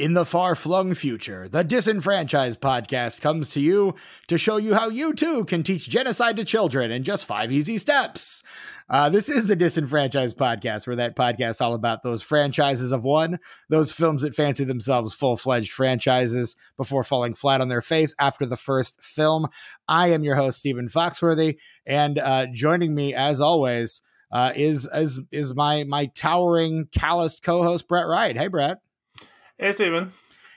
In the far flung future, the Disenfranchised podcast comes to you to show you how you too can teach genocide to children in just five easy steps. Uh, this is the Disenfranchised podcast, where that podcast all about those franchises of one, those films that fancy themselves full fledged franchises before falling flat on their face after the first film. I am your host, Stephen Foxworthy, and uh, joining me, as always, uh, is is is my my towering calloused co-host Brett Wright. Hey, Brett. Hey, Steven.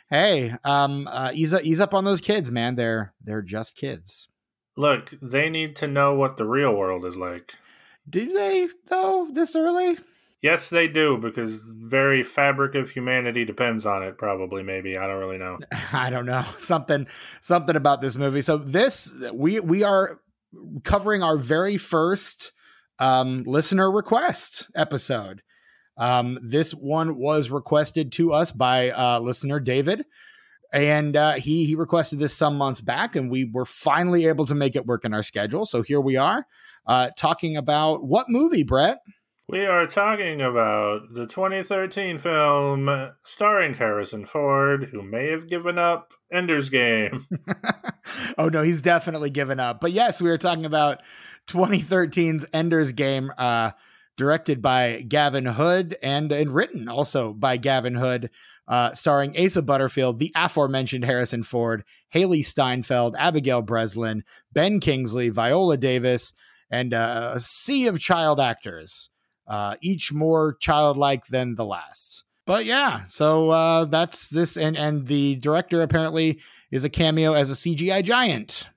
Hey, um, uh, ease up, ease up on those kids, man. They're they're just kids. Look, they need to know what the real world is like. Do they though? This early? Yes, they do because very fabric of humanity depends on it. Probably, maybe I don't really know. I don't know something something about this movie. So this we we are covering our very first um, listener request episode. Um, this one was requested to us by uh, listener David, and uh, he he requested this some months back, and we were finally able to make it work in our schedule. So here we are, uh, talking about what movie, Brett? We are talking about the 2013 film starring Harrison Ford, who may have given up Ender's Game. oh no, he's definitely given up. But yes, we are talking about 2013's Ender's Game. Uh, directed by Gavin Hood and, and written also by Gavin Hood, uh, starring Asa Butterfield, the aforementioned Harrison Ford, Hailee Steinfeld, Abigail Breslin, Ben Kingsley, Viola Davis, and uh, a sea of child actors, uh, each more childlike than the last. But yeah, so uh, that's this, and and the director apparently is a cameo as a CGI giant.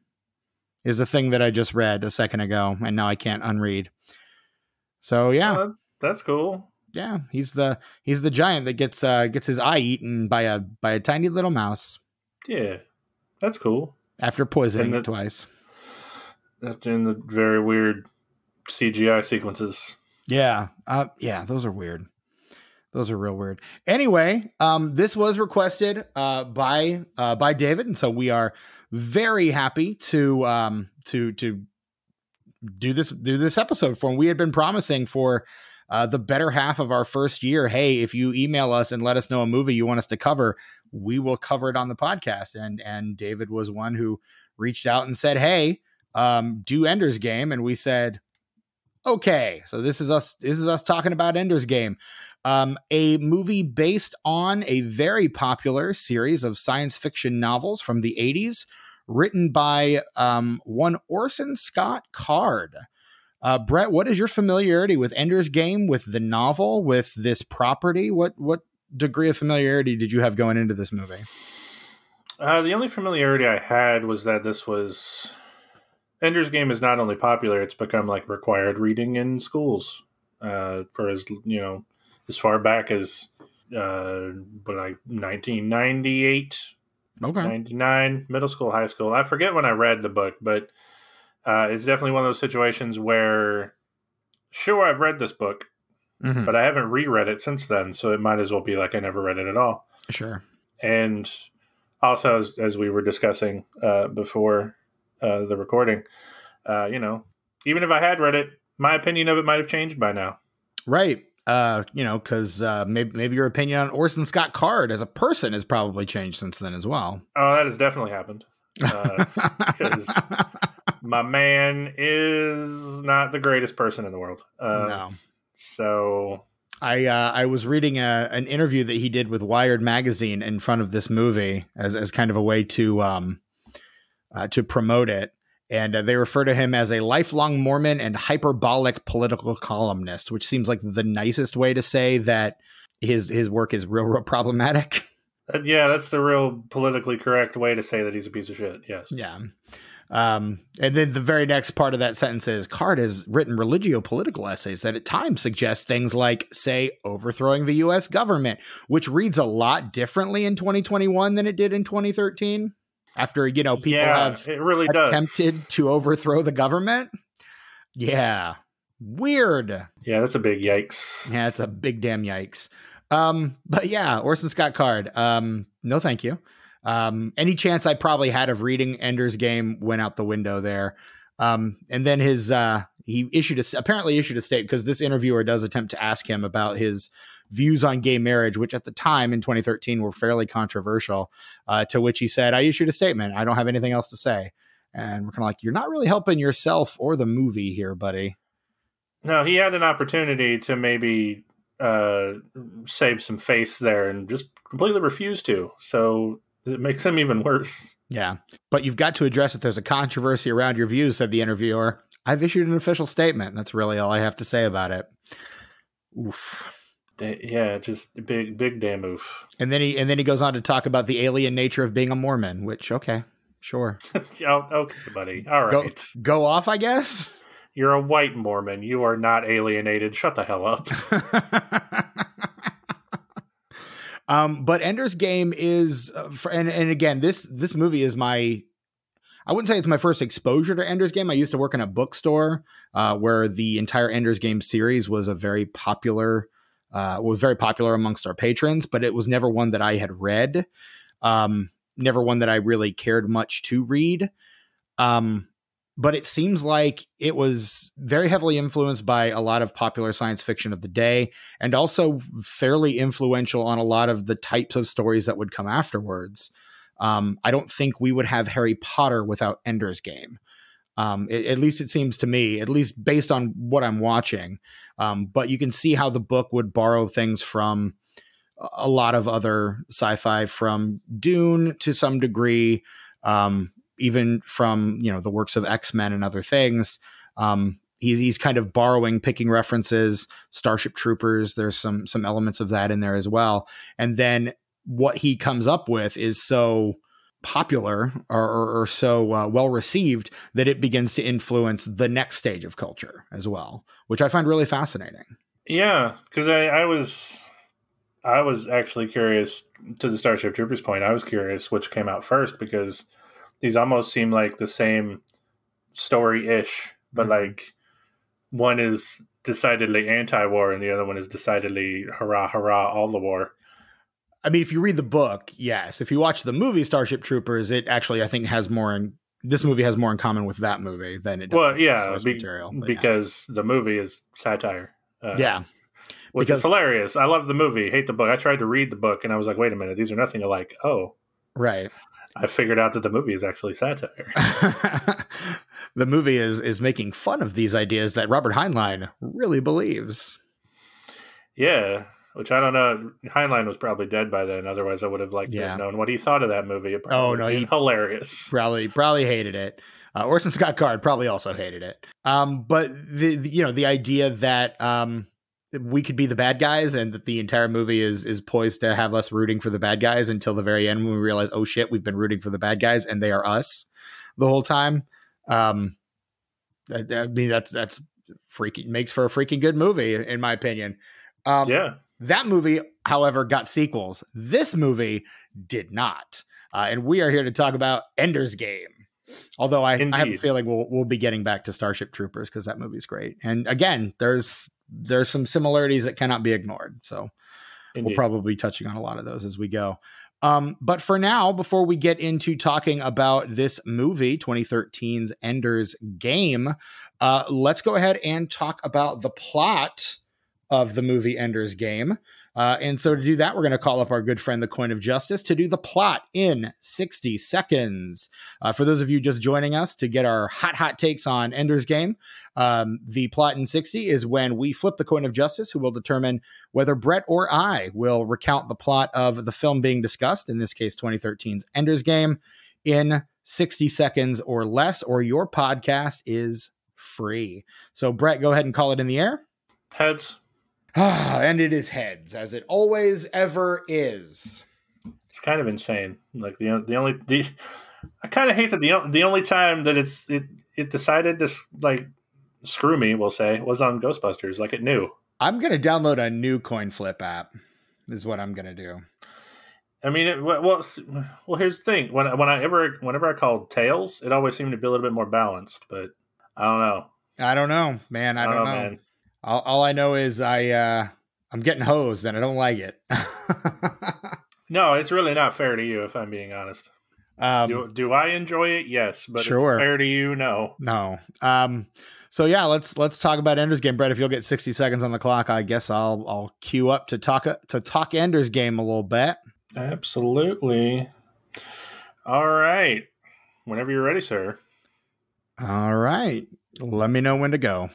Is a thing that I just read a second ago, and now I can't unread. So yeah, uh, that's cool. Yeah, he's the he's the giant that gets uh gets his eye eaten by a by a tiny little mouse. Yeah, that's cool. After poisoning the, it twice. After in the very weird CGI sequences. Yeah, uh, yeah, those are weird. Those are real weird. Anyway, um, this was requested uh, by uh, by David, and so we are very happy to um, to to do this do this episode for him. We had been promising for uh, the better half of our first year. Hey, if you email us and let us know a movie you want us to cover, we will cover it on the podcast. And and David was one who reached out and said, "Hey, um, do Ender's Game," and we said, "Okay." So this is us. This is us talking about Ender's Game, um, a movie based on a very popular series of science fiction novels from the '80s written by um, one Orson Scott Card. Uh, Brett, what is your familiarity with Ender's Game, with the novel, with this property? What what degree of familiarity did you have going into this movie? Uh, the only familiarity I had was that this was Ender's Game is not only popular; it's become like required reading in schools uh, for as you know as far back as uh, like 1998 Okay. 99, middle school, high school. I forget when I read the book, but uh, it's definitely one of those situations where, sure, I've read this book, mm-hmm. but I haven't reread it since then. So it might as well be like I never read it at all. Sure. And also, as, as we were discussing uh, before uh, the recording, uh, you know, even if I had read it, my opinion of it might have changed by now. Right uh, you know, because uh, maybe maybe your opinion on Orson Scott Card as a person has probably changed since then as well. Oh, that has definitely happened. Because uh, my man is not the greatest person in the world. Uh, no. So I uh, I was reading a, an interview that he did with Wired magazine in front of this movie as as kind of a way to um uh, to promote it, and uh, they refer to him as a lifelong Mormon and hyperbolic political columnist, which seems like the nicest way to say that his his work is real, real problematic. Uh, yeah, that's the real politically correct way to say that he's a piece of shit. Yes. Yeah. Um, and then the very next part of that sentence is Card has written religio political essays that at times suggest things like, say, overthrowing the US government, which reads a lot differently in 2021 than it did in 2013 after you know people yeah, have it really attempted does. to overthrow the government. Yeah, weird. Yeah, that's a big yikes. Yeah, it's a big damn yikes. Um, but yeah, Orson Scott Card. Um, no, thank you. Um, any chance I probably had of reading Ender's Game went out the window there. Um, and then his uh, he issued a apparently issued a statement because this interviewer does attempt to ask him about his views on gay marriage, which at the time in 2013 were fairly controversial. Uh, to which he said, "I issued a statement. I don't have anything else to say." And we're kind of like, "You're not really helping yourself or the movie here, buddy." No, he had an opportunity to maybe uh, save some face there and just completely refused to. So it makes him even worse. Yeah. But you've got to address that there's a controversy around your views, said the interviewer. I've issued an official statement. That's really all I have to say about it. Oof. Yeah, just big, big damn oof. And then he and then he goes on to talk about the alien nature of being a Mormon, which okay, sure. oh, okay, buddy. All right. Go, go off, I guess. You're a white Mormon. You are not alienated. Shut the hell up. Um, but Ender's Game is, uh, for, and and again, this this movie is my. I wouldn't say it's my first exposure to Ender's Game. I used to work in a bookstore uh, where the entire Ender's Game series was a very popular, uh, was very popular amongst our patrons, but it was never one that I had read. Um, never one that I really cared much to read. Um, but it seems like it was very heavily influenced by a lot of popular science fiction of the day and also fairly influential on a lot of the types of stories that would come afterwards. Um, I don't think we would have Harry Potter without Ender's Game. Um, it, at least it seems to me, at least based on what I'm watching. Um, but you can see how the book would borrow things from a lot of other sci fi, from Dune to some degree. Um, even from you know the works of X Men and other things. Um, he's he's kind of borrowing, picking references. Starship Troopers, there's some some elements of that in there as well. And then what he comes up with is so popular or, or, or so uh, well received that it begins to influence the next stage of culture as well, which I find really fascinating. Yeah, because I, I was I was actually curious to the Starship Troopers point. I was curious which came out first because these almost seem like the same story ish, but mm-hmm. like one is decidedly anti-war and the other one is decidedly hurrah hurrah all the war. I mean, if you read the book, yes. If you watch the movie Starship Troopers, it actually I think has more in this movie has more in common with that movie than it does. Well, yeah, be, material because yeah. the movie is satire. Uh, yeah, which because, is hilarious. I love the movie, hate the book. I tried to read the book and I was like, wait a minute, these are nothing alike. Oh, right. I figured out that the movie is actually satire. the movie is is making fun of these ideas that Robert Heinlein really believes. Yeah, which I don't know. Heinlein was probably dead by then. Otherwise, I would have liked yeah. to have known what he thought of that movie. oh no, he hilarious. Probably probably hated it. Uh, Orson Scott Card probably also hated it. Um, but the, the, you know the idea that um, we could be the bad guys and that the entire movie is is poised to have us rooting for the bad guys until the very end when we realize oh shit we've been rooting for the bad guys and they are us the whole time um i, I mean that's that's freaking makes for a freaking good movie in my opinion um yeah that movie however got sequels this movie did not uh, and we are here to talk about ender's game Although I, I, have a feeling we'll we'll be getting back to Starship Troopers because that movie's great. And again, there's there's some similarities that cannot be ignored. So Indeed. we'll probably be touching on a lot of those as we go. Um, but for now, before we get into talking about this movie, 2013's Ender's Game, uh, let's go ahead and talk about the plot of the movie Ender's Game. Uh, and so to do that, we're going to call up our good friend, the Coin of Justice, to do the plot in 60 seconds. Uh, for those of you just joining us to get our hot, hot takes on Ender's Game, um, the plot in 60 is when we flip the Coin of Justice, who will determine whether Brett or I will recount the plot of the film being discussed, in this case, 2013's Ender's Game, in 60 seconds or less, or your podcast is free. So, Brett, go ahead and call it in the air. Heads. Ah, and it is heads, as it always ever is. It's kind of insane. Like the the only the I kind of hate that the the only time that it's it it decided to like screw me, we'll say, was on Ghostbusters. Like it knew. I'm gonna download a new coin flip app. Is what I'm gonna do. I mean, it, well, well, here's the thing. When when I ever whenever I called tails, it always seemed to be a little bit more balanced. But I don't know. I don't know, man. I, I don't, don't, know. Man. All, all I know is I uh, I'm getting hosed and I don't like it. no, it's really not fair to you if I'm being honest. Um, do, do I enjoy it? Yes, but Sure. fair to you, no. no. Um, so yeah, let's let's talk about Ender's Game, Brett. If you'll get sixty seconds on the clock, I guess I'll I'll queue up to talk to talk Ender's Game a little bit. Absolutely. All right. Whenever you're ready, sir. All right, let me know when to go.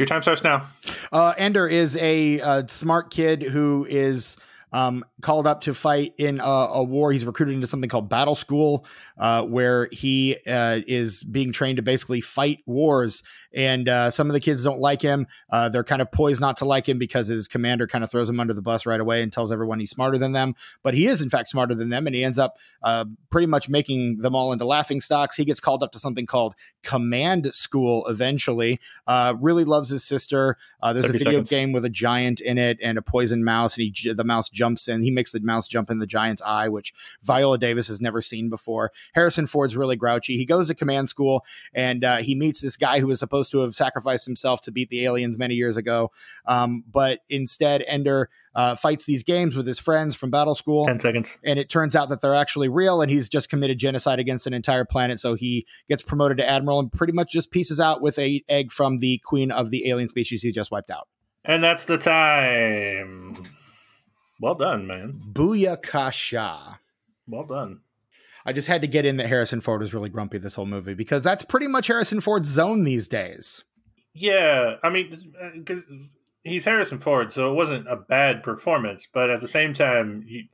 Your time starts now. Uh, Ender is a, uh smart kid who is um, called up to fight in a, a war. He's recruited into something called Battle School, uh, where he uh, is being trained to basically fight wars. And uh, some of the kids don't like him. Uh, they're kind of poised not to like him because his commander kind of throws him under the bus right away and tells everyone he's smarter than them. But he is, in fact, smarter than them. And he ends up uh, pretty much making them all into laughing stocks. He gets called up to something called Command School eventually. Uh, really loves his sister. Uh, there's a video seconds. game with a giant in it and a poison mouse, and he the mouse jumps in. He makes the mouse jump in the giant's eye, which Viola Davis has never seen before. Harrison Ford's really grouchy. He goes to command school and uh, he meets this guy who was supposed to have sacrificed himself to beat the aliens many years ago, um, but instead Ender uh, fights these games with his friends from Battle School Ten seconds. and it turns out that they're actually real and he's just committed genocide against an entire planet so he gets promoted to admiral and pretty much just pieces out with a egg from the queen of the alien species he just wiped out And that's the time. Well done, man. booyakasha Well done. i just had to get in that harrison ford was really grumpy this whole movie because that's pretty much harrison ford's zone these days Yeah, I mean, uh, because he's Harrison Ford, so it wasn't a bad performance, but at the same time, he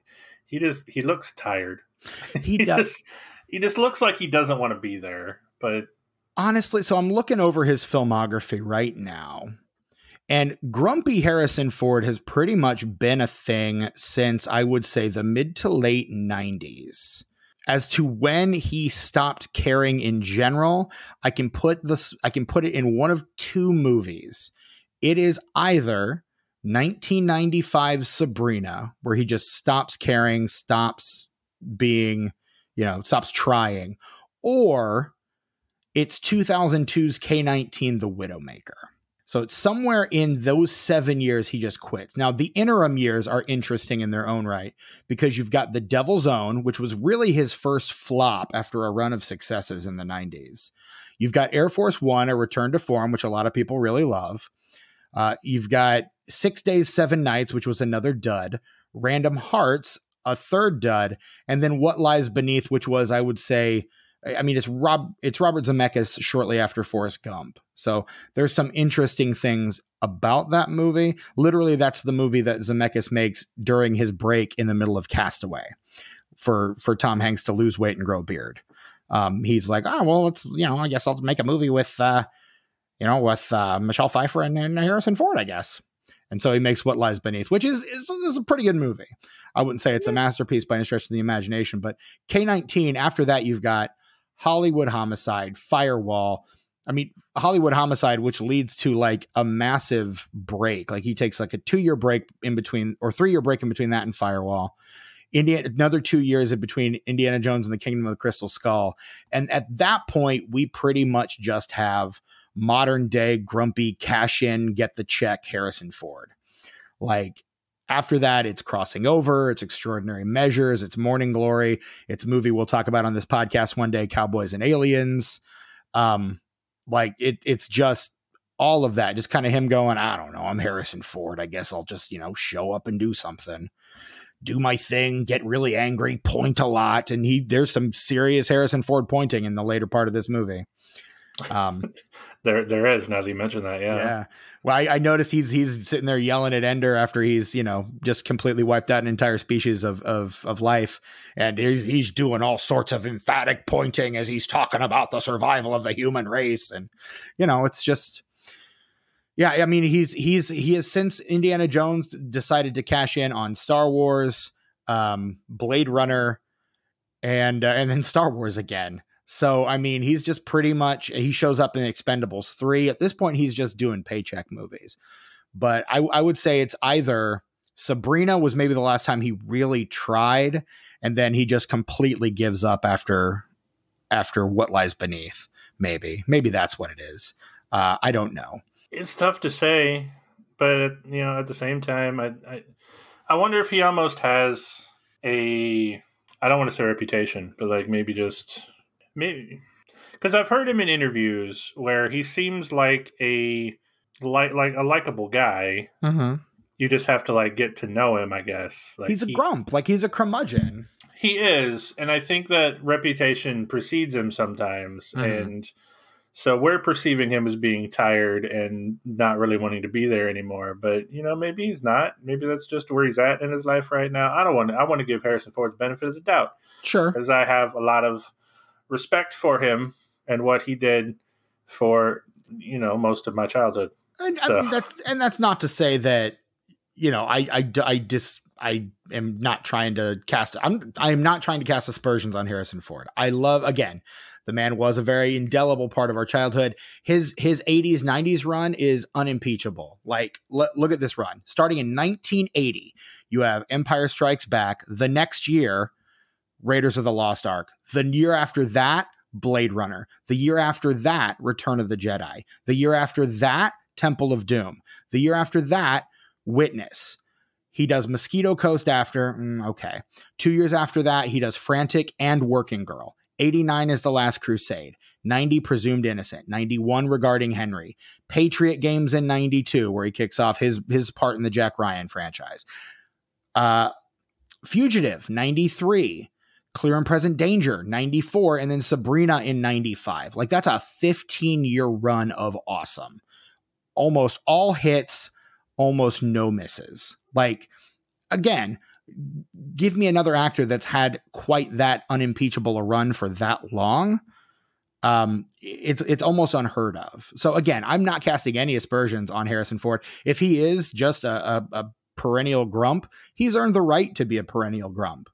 he just he looks tired. he He does just he just looks like he doesn't want to be there. But honestly, so I'm looking over his filmography right now. And grumpy Harrison Ford has pretty much been a thing since I would say the mid to late 90s. As to when he stopped caring in general, I can put this I can put it in one of two movies. It is either 1995 Sabrina where he just stops caring, stops being, you know, stops trying, or it's 2002's K19 The Widowmaker. So it's somewhere in those seven years he just quits. Now, the interim years are interesting in their own right because you've got The Devil's Own, which was really his first flop after a run of successes in the 90s. You've got Air Force One, a return to form, which a lot of people really love. Uh, you've got Six Days, Seven Nights, which was another dud. Random Hearts, a third dud. And then What Lies Beneath, which was, I would say, I mean, it's Rob, it's Robert Zemeckis shortly after Forrest Gump. So there's some interesting things about that movie. Literally, that's the movie that Zemeckis makes during his break in the middle of Castaway, for for Tom Hanks to lose weight and grow a beard. Um, he's like, oh well, let's you know, I guess I'll make a movie with, uh, you know, with uh, Michelle Pfeiffer and, and Harrison Ford, I guess. And so he makes What Lies Beneath, which is, is is a pretty good movie. I wouldn't say it's a masterpiece by any stretch of the imagination, but K19. After that, you've got Hollywood Homicide, Firewall. I mean, Hollywood Homicide, which leads to like a massive break. Like he takes like a two year break in between, or three year break in between that and Firewall. Indiana, another two years in between Indiana Jones and the Kingdom of the Crystal Skull. And at that point, we pretty much just have modern day grumpy cash in, get the check Harrison Ford. Like after that, it's crossing over, it's extraordinary measures, it's morning glory, it's a movie we'll talk about on this podcast one day, Cowboys and Aliens. Um, like it, it's just all of that, just kind of him going, I don't know, I'm Harrison Ford. I guess I'll just, you know, show up and do something. Do my thing, get really angry, point a lot, and he there's some serious Harrison Ford pointing in the later part of this movie. Um, there there is now that you mentioned that. Yeah. yeah. Well, I, I noticed he's he's sitting there yelling at Ender after he's you know just completely wiped out an entire species of of of life, and he's he's doing all sorts of emphatic pointing as he's talking about the survival of the human race, and you know it's just. Yeah, I mean he's he's he has since Indiana Jones decided to cash in on Star Wars, um, Blade Runner, and uh, and then Star Wars again. So I mean, he's just pretty much he shows up in Expendables three. At this point, he's just doing paycheck movies. But I, I would say it's either Sabrina was maybe the last time he really tried, and then he just completely gives up after after what lies beneath. Maybe maybe that's what it is. Uh, I don't know. It's tough to say, but you know, at the same time, I I, I wonder if he almost has a I don't want to say reputation, but like maybe just maybe because I've heard him in interviews where he seems like a like like a likable guy. Mm-hmm. You just have to like get to know him, I guess. Like he's a he, grump, like he's a curmudgeon. He is, and I think that reputation precedes him sometimes, Mhm. and so we're perceiving him as being tired and not really wanting to be there anymore. But you know, maybe he's not. Maybe that's just where he's at in his life right now. I don't want. To, I want to give Harrison Ford the benefit of the doubt Sure. because I have a lot of respect for him and what he did for you know most of my childhood. And, I mean, that's and that's not to say that you know i i dis I am not trying to cast I'm I am not trying to cast aspersions on Harrison Ford. I love again the man was a very indelible part of our childhood. His his 80s 90s run is unimpeachable. Like l- look at this run. Starting in 1980, you have Empire Strikes Back. The next year, Raiders of the Lost Ark. The year after that, Blade Runner. The year after that, Return of the Jedi. The year after that, Temple of Doom. The year after that, Witness. He does Mosquito Coast after. mm, okay. Two years after that, he does Frantic and Working Girl. 89 is The Last Crusade. 90 Presumed Innocent. 91 Regarding Henry. Patriot Games in 92, where he kicks off his, his part in the Jack Ryan franchise. Uh, Fugitive, 93. Clear and Present Danger, 94. And then Sabrina in 95. Like that's a 15 year run of awesome. Almost all hits, almost no misses. Like, again, give me another actor that's had quite that unimpeachable a run for that long. Um, it's it's almost unheard of. So again, I'm not casting any aspersions on Harrison Ford. If he is just a, a, a perennial grump, he's earned the right to be a perennial grump.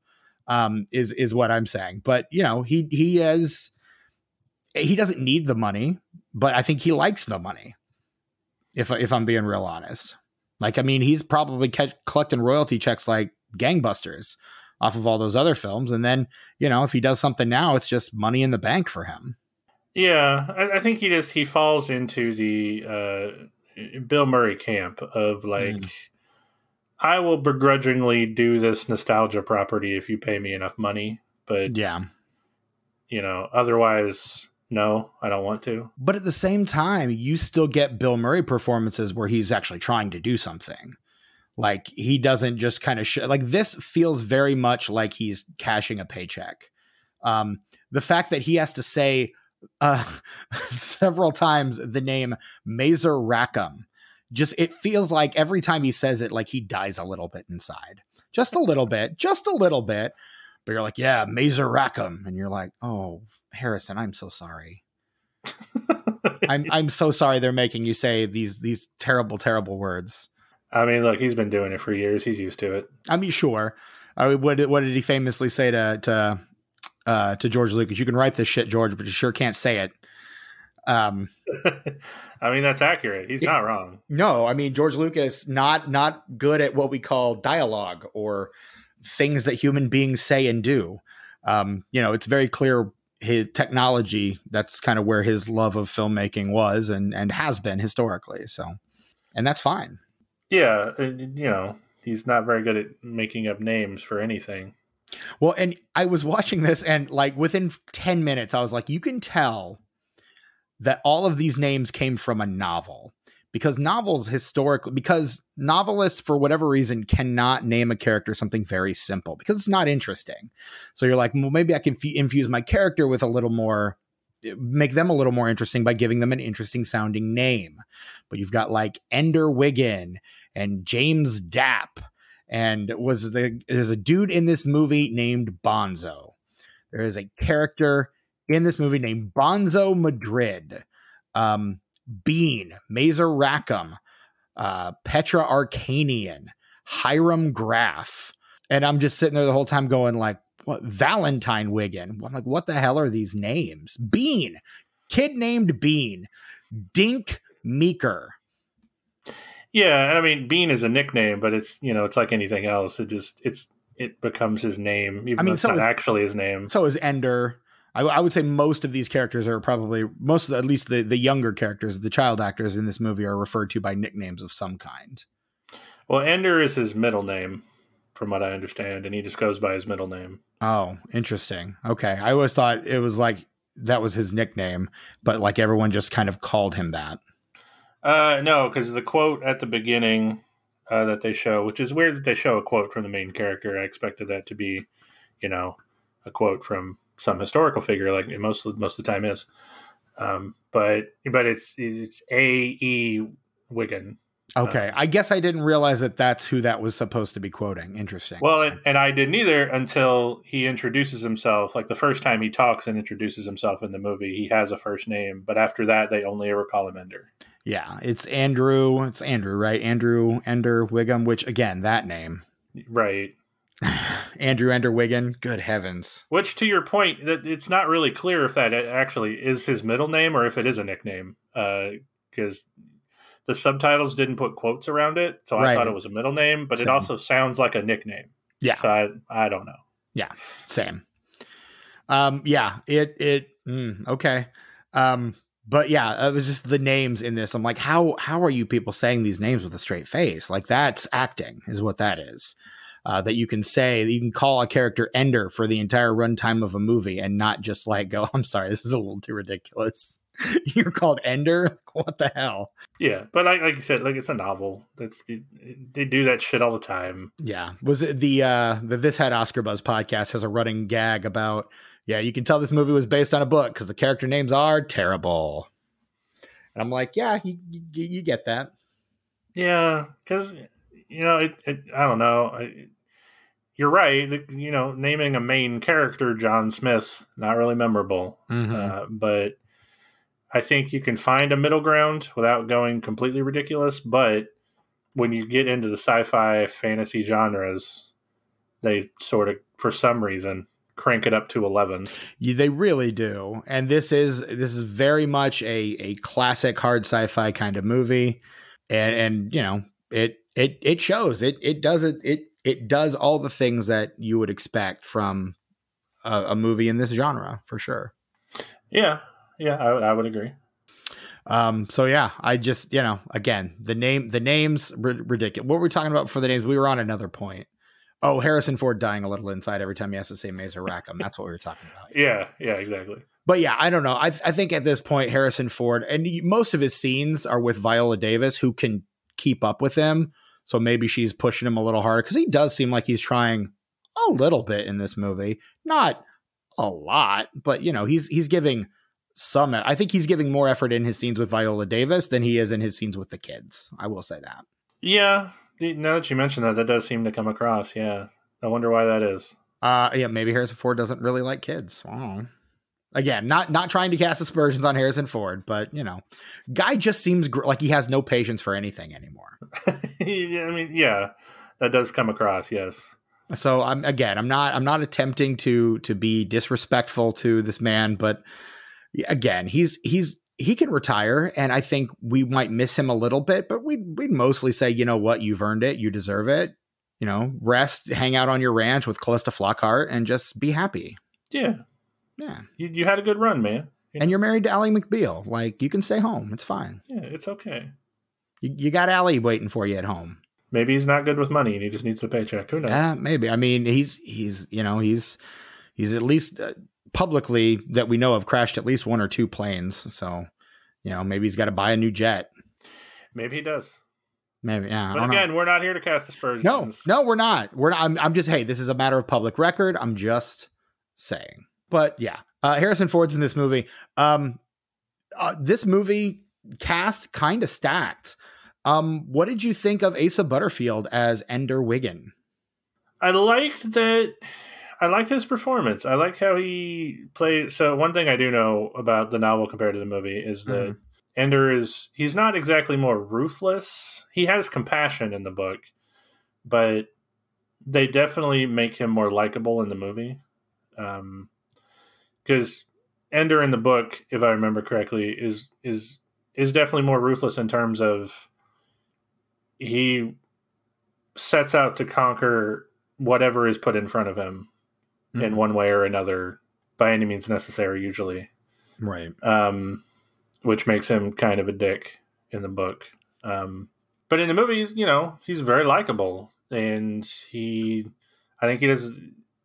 Um, is is what I'm saying. But you know, he he has he doesn't need the money, but I think he likes the money. If if I'm being real honest, like I mean, he's probably catch, collecting royalty checks like gangbusters off of all those other films, and then you know, if he does something now, it's just money in the bank for him. Yeah, I, I think he just he falls into the uh, Bill Murray camp of like, Mm. I will begrudgingly do this nostalgia property if you pay me enough money, but Yeah. you know, otherwise, no, I don't want to. But at the same time, you still get Bill Murray performances where he's actually trying to do something. Like he doesn't just kind of sh- like this feels very much like he's cashing a paycheck. Um, the fact that he has to say uh, several times the name Mazer Rackham, just it feels like every time he says it, like he dies a little bit inside, just a little bit, just a little bit. But you're like, yeah, Mazer Rackham, and you're like, oh, Harrison, I'm so sorry. I'm I'm so sorry they're making you say these these terrible terrible words. I mean, look, he's been doing it for years. He's used to it. I mean, sure. I mean, what did, what did he famously say to to uh, to George Lucas? You can write this shit, George, but you sure can't say it. Um, I mean, that's accurate. He's not wrong. no, I mean George Lucas not not good at what we call dialogue or things that human beings say and do. Um, you know, it's very clear his technology. That's kind of where his love of filmmaking was and and has been historically. So, and that's fine. Yeah, you know, he's not very good at making up names for anything. Well, and I was watching this, and like within 10 minutes, I was like, you can tell that all of these names came from a novel because novels historically, because novelists, for whatever reason, cannot name a character something very simple because it's not interesting. So you're like, well, maybe I can f- infuse my character with a little more, make them a little more interesting by giving them an interesting sounding name. But you've got like Ender Wiggin and James Dapp and was the there's a dude in this movie named Bonzo. There is a character in this movie named Bonzo Madrid. Um, Bean, Mazer Rackham, uh, Petra Arcanian, Hiram Graff. And I'm just sitting there the whole time going like, what Valentine Wiggin? I'm like, what the hell are these names? Bean, kid named Bean, Dink Meeker. Yeah, and I mean, Bean is a nickname, but it's you know, it's like anything else. It just it's it becomes his name, even I mean, though it's so not is- actually his name. So is Ender. I, I would say most of these characters are probably most of the, at least the the younger characters, the child actors in this movie are referred to by nicknames of some kind. Well, Ender is his middle name from what I understand, and he just goes by his middle name. Oh, interesting. Okay. I always thought it was like that was his nickname, but like everyone just kind of called him that. Uh, no, because the quote at the beginning uh, that they show, which is weird that they show a quote from the main character. I expected that to be, you know, a quote from some historical figure, like most most of the time is. Um, but but it's it's A E Wiggin. Okay, Uh, I guess I didn't realize that that's who that was supposed to be quoting. Interesting. Well, and, and I didn't either until he introduces himself. Like the first time he talks and introduces himself in the movie, he has a first name, but after that, they only ever call him Ender. yeah, it's Andrew. It's Andrew, right? Andrew Ender Wiggin. Which again, that name, Right. Andrew Ender Wiggin. Good heavens. Which, to your point, that it's not really clear if that actually is his middle name or if it is a nickname, because the subtitles didn't put quotes around it, so I thought it was a middle name. But Same. it also sounds like a nickname. Yeah. So I, I don't know. Yeah, same. Um, yeah, it it mm, okay. Um, but yeah, it was just the names in this. I'm like, how how are you people saying these names with a straight face? Like that's acting, is what that is. Uh, that you can say that you can call a character Ender for the entire runtime of a movie and not just like go, I'm sorry, this is a little too ridiculous. You're called Ender? What the hell? Yeah, but like, like you said, like it's a novel. That's they do that shit all the time. Yeah. Was it the uh the This Had Oscar Buzz podcast has a running gag about yeah, you can tell this movie was based on a book because the character names are terrible. And I'm like, yeah, you you, you get that. Yeah, because you know, it, it. I don't know. I, you're right. You know, naming a main character John Smith not really memorable, Mhm. uh, but I think you can find a middle ground without going completely ridiculous. But when you get into the sci-fi fantasy genres, they sort of, for some reason, crank it up to eleven. You- they really do. And this is this is very much a a classic hard sci-fi kind of movie. And and you know, it it it shows. It it does it it it does all the things that you would expect from a, a movie in this genre for sure. Yeah, yeah, I, would- I would agree. Um, so yeah, I just you know again the name the names ri- ridiculous. What were we talking about for the names? We were on another point. Oh, Harrison Ford dying a little inside every time he has to say Mazer Rackham. That's what we were talking about. Yeah, yeah, exactly. But yeah, I don't know. I I think at this point Harrison Ford and most of his scenes are with Viola Davis, who can keep up with him. So maybe she's pushing him a little harder because he does seem like he's trying a little bit in this movie, not a lot, but you know he's he's giving some. I think he's giving more effort in his scenes with Viola Davis than he is in his scenes with the kids. I will say that. Yeah, now that you mention that, that does seem to come across. Yeah, I wonder why that is. Uh, yeah, maybe Harrison Ford doesn't really like kids. I don't know. Again, not not trying to cast aspersions on Harrison Ford, but you know, guy just seems gr- like he has no patience for anything anymore. yeah, I mean, yeah, that does come across. Yes. So I'm again, I'm not I'm not attempting to to be disrespectful to this man, but again, he's he's he can retire, and I think we might miss him a little bit, but we we'd mostly say, you know what, you've earned it, you deserve it. You know, rest, hang out on your ranch with Calista Flockhart, and just be happy. Yeah, Yeah. you, you had a good run, man. and you're married to Ally McBeal. Like you can stay home. It's fine. Yeah, it's okay. You, you got Allie waiting for you at home. Maybe he's not good with money and he just needs the paycheck. Who knows? Yeah, maybe. I mean, he's he's you know he's he's at least uh, publicly that we know of crashed at least one or two planes. So you know maybe he's got to buy a new jet. Maybe he does. Maybe yeah. I But don't know. again, we're not here to cast aspersions. No, no, we're not. We're not. I'm, I'm just, hey, this is a matter of public record. I'm just saying. But yeah, uh, Harrison Ford's in this movie. Um, uh, this movie cast kind of stacked. Um, what did you think of Asa Butterfield as Ender Wiggin? I liked that. I liked his performance. I like how he played. So one thing I do know about the novel compared to the movie is that Mhm. Ender is he's not exactly more ruthless. He has compassion in the book, but they definitely make him more likable in the movie. Um, because Ender in the book, if I remember correctly, is is is definitely more ruthless in terms of he sets out to conquer whatever is put in front of him in Mhm. one way or another by any means necessary usually Right. um, which makes him kind of a dick in the book um, but in the movies you know he's very likable and he, I think he does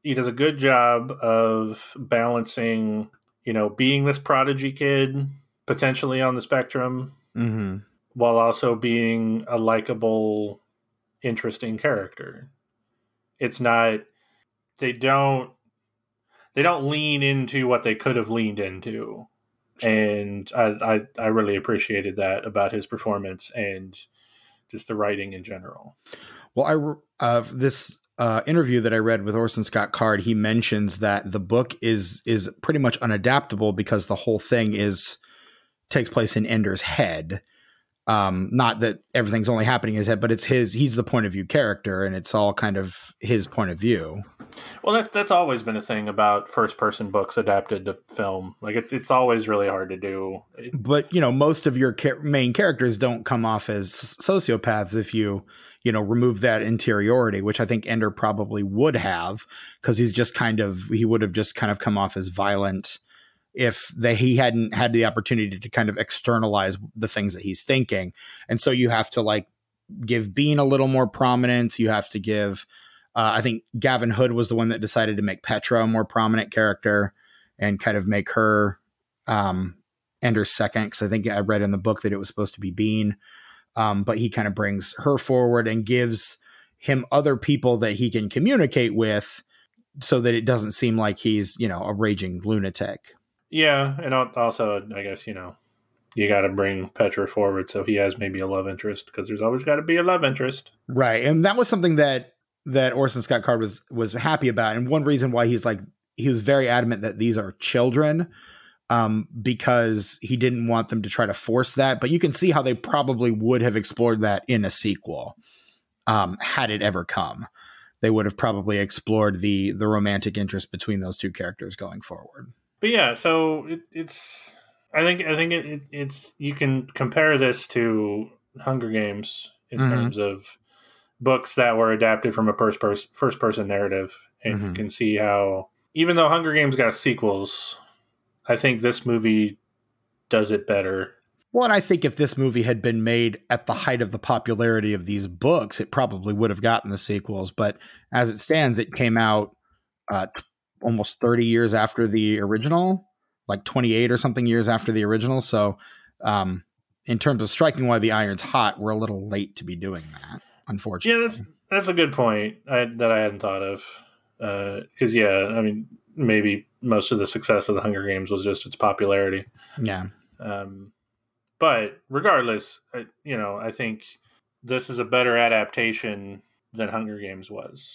he does a good job of balancing, you know, being this prodigy kid potentially on the spectrum, Mm-hmm. while also being a likable, interesting character. It's not they don't they don't lean into what they could have leaned into. And I, I I really appreciated that about his performance and just the writing in general. Well, I uh, this uh, interview that I read with Orson Scott Card, he mentions that the book is is pretty much unadaptable because the whole thing is takes place in Ender's head. Um, not that everything's only happening in his head, but it's his. He's the point of view character, and it's all kind of his point of view. Well, that's that's always been a thing about first person books adapted to film. Like it's it's always really hard to do. But you know, most of your char- main characters don't come off as sociopaths if you you know remove that interiority, which I think Ender probably would have because he's just kind of he would have just kind of come off as violent if they he hadn't had the opportunity to kind of externalize the things that he's thinking, and so you have to like give Bean a little more prominence. You have to give. Uh, I think Gavin Hood was the one that decided to make Petra a more prominent character and kind of make her um, Ender's second because I think I read in the book that it was supposed to be Bean, um, but he kind of brings her forward and gives him other people that he can communicate with, so that it doesn't seem like he's you know a raging lunatic. Yeah, and also I guess you know you got to bring Petra forward so he has maybe a love interest because there's always got to be a love interest. Right, and that was something that that Orson Scott Card was was happy about, and one reason why he's like he was very adamant that these are children um, because he didn't want them to try to force that. But you can see how they probably would have explored that in a sequel um, had it ever come. They would have probably explored the the romantic interest between those two characters going forward. But yeah, so it, it's I think I think it, it, it's you can compare this to Hunger Games in Mhm. terms of books that were adapted from a first person first person narrative, and you Mhm. can see how even though Hunger Games got sequels, I think this movie does it better. Well, and I think if this movie had been made at the height of the popularity of these books, it probably would have gotten the sequels. But as it stands, it came out uh, t- almost 30 years after the original, like 28 or something years after the original. So, um, in terms of striking while the iron's hot, we're a little late to be doing that, unfortunately. Yeah, that's that's a good point I, that I hadn't thought of. Because yeah, I mean, maybe most of the success of the Hunger Games was just its popularity. yeah. Um, but regardless, I, you know, I think this is a better adaptation than Hunger Games was.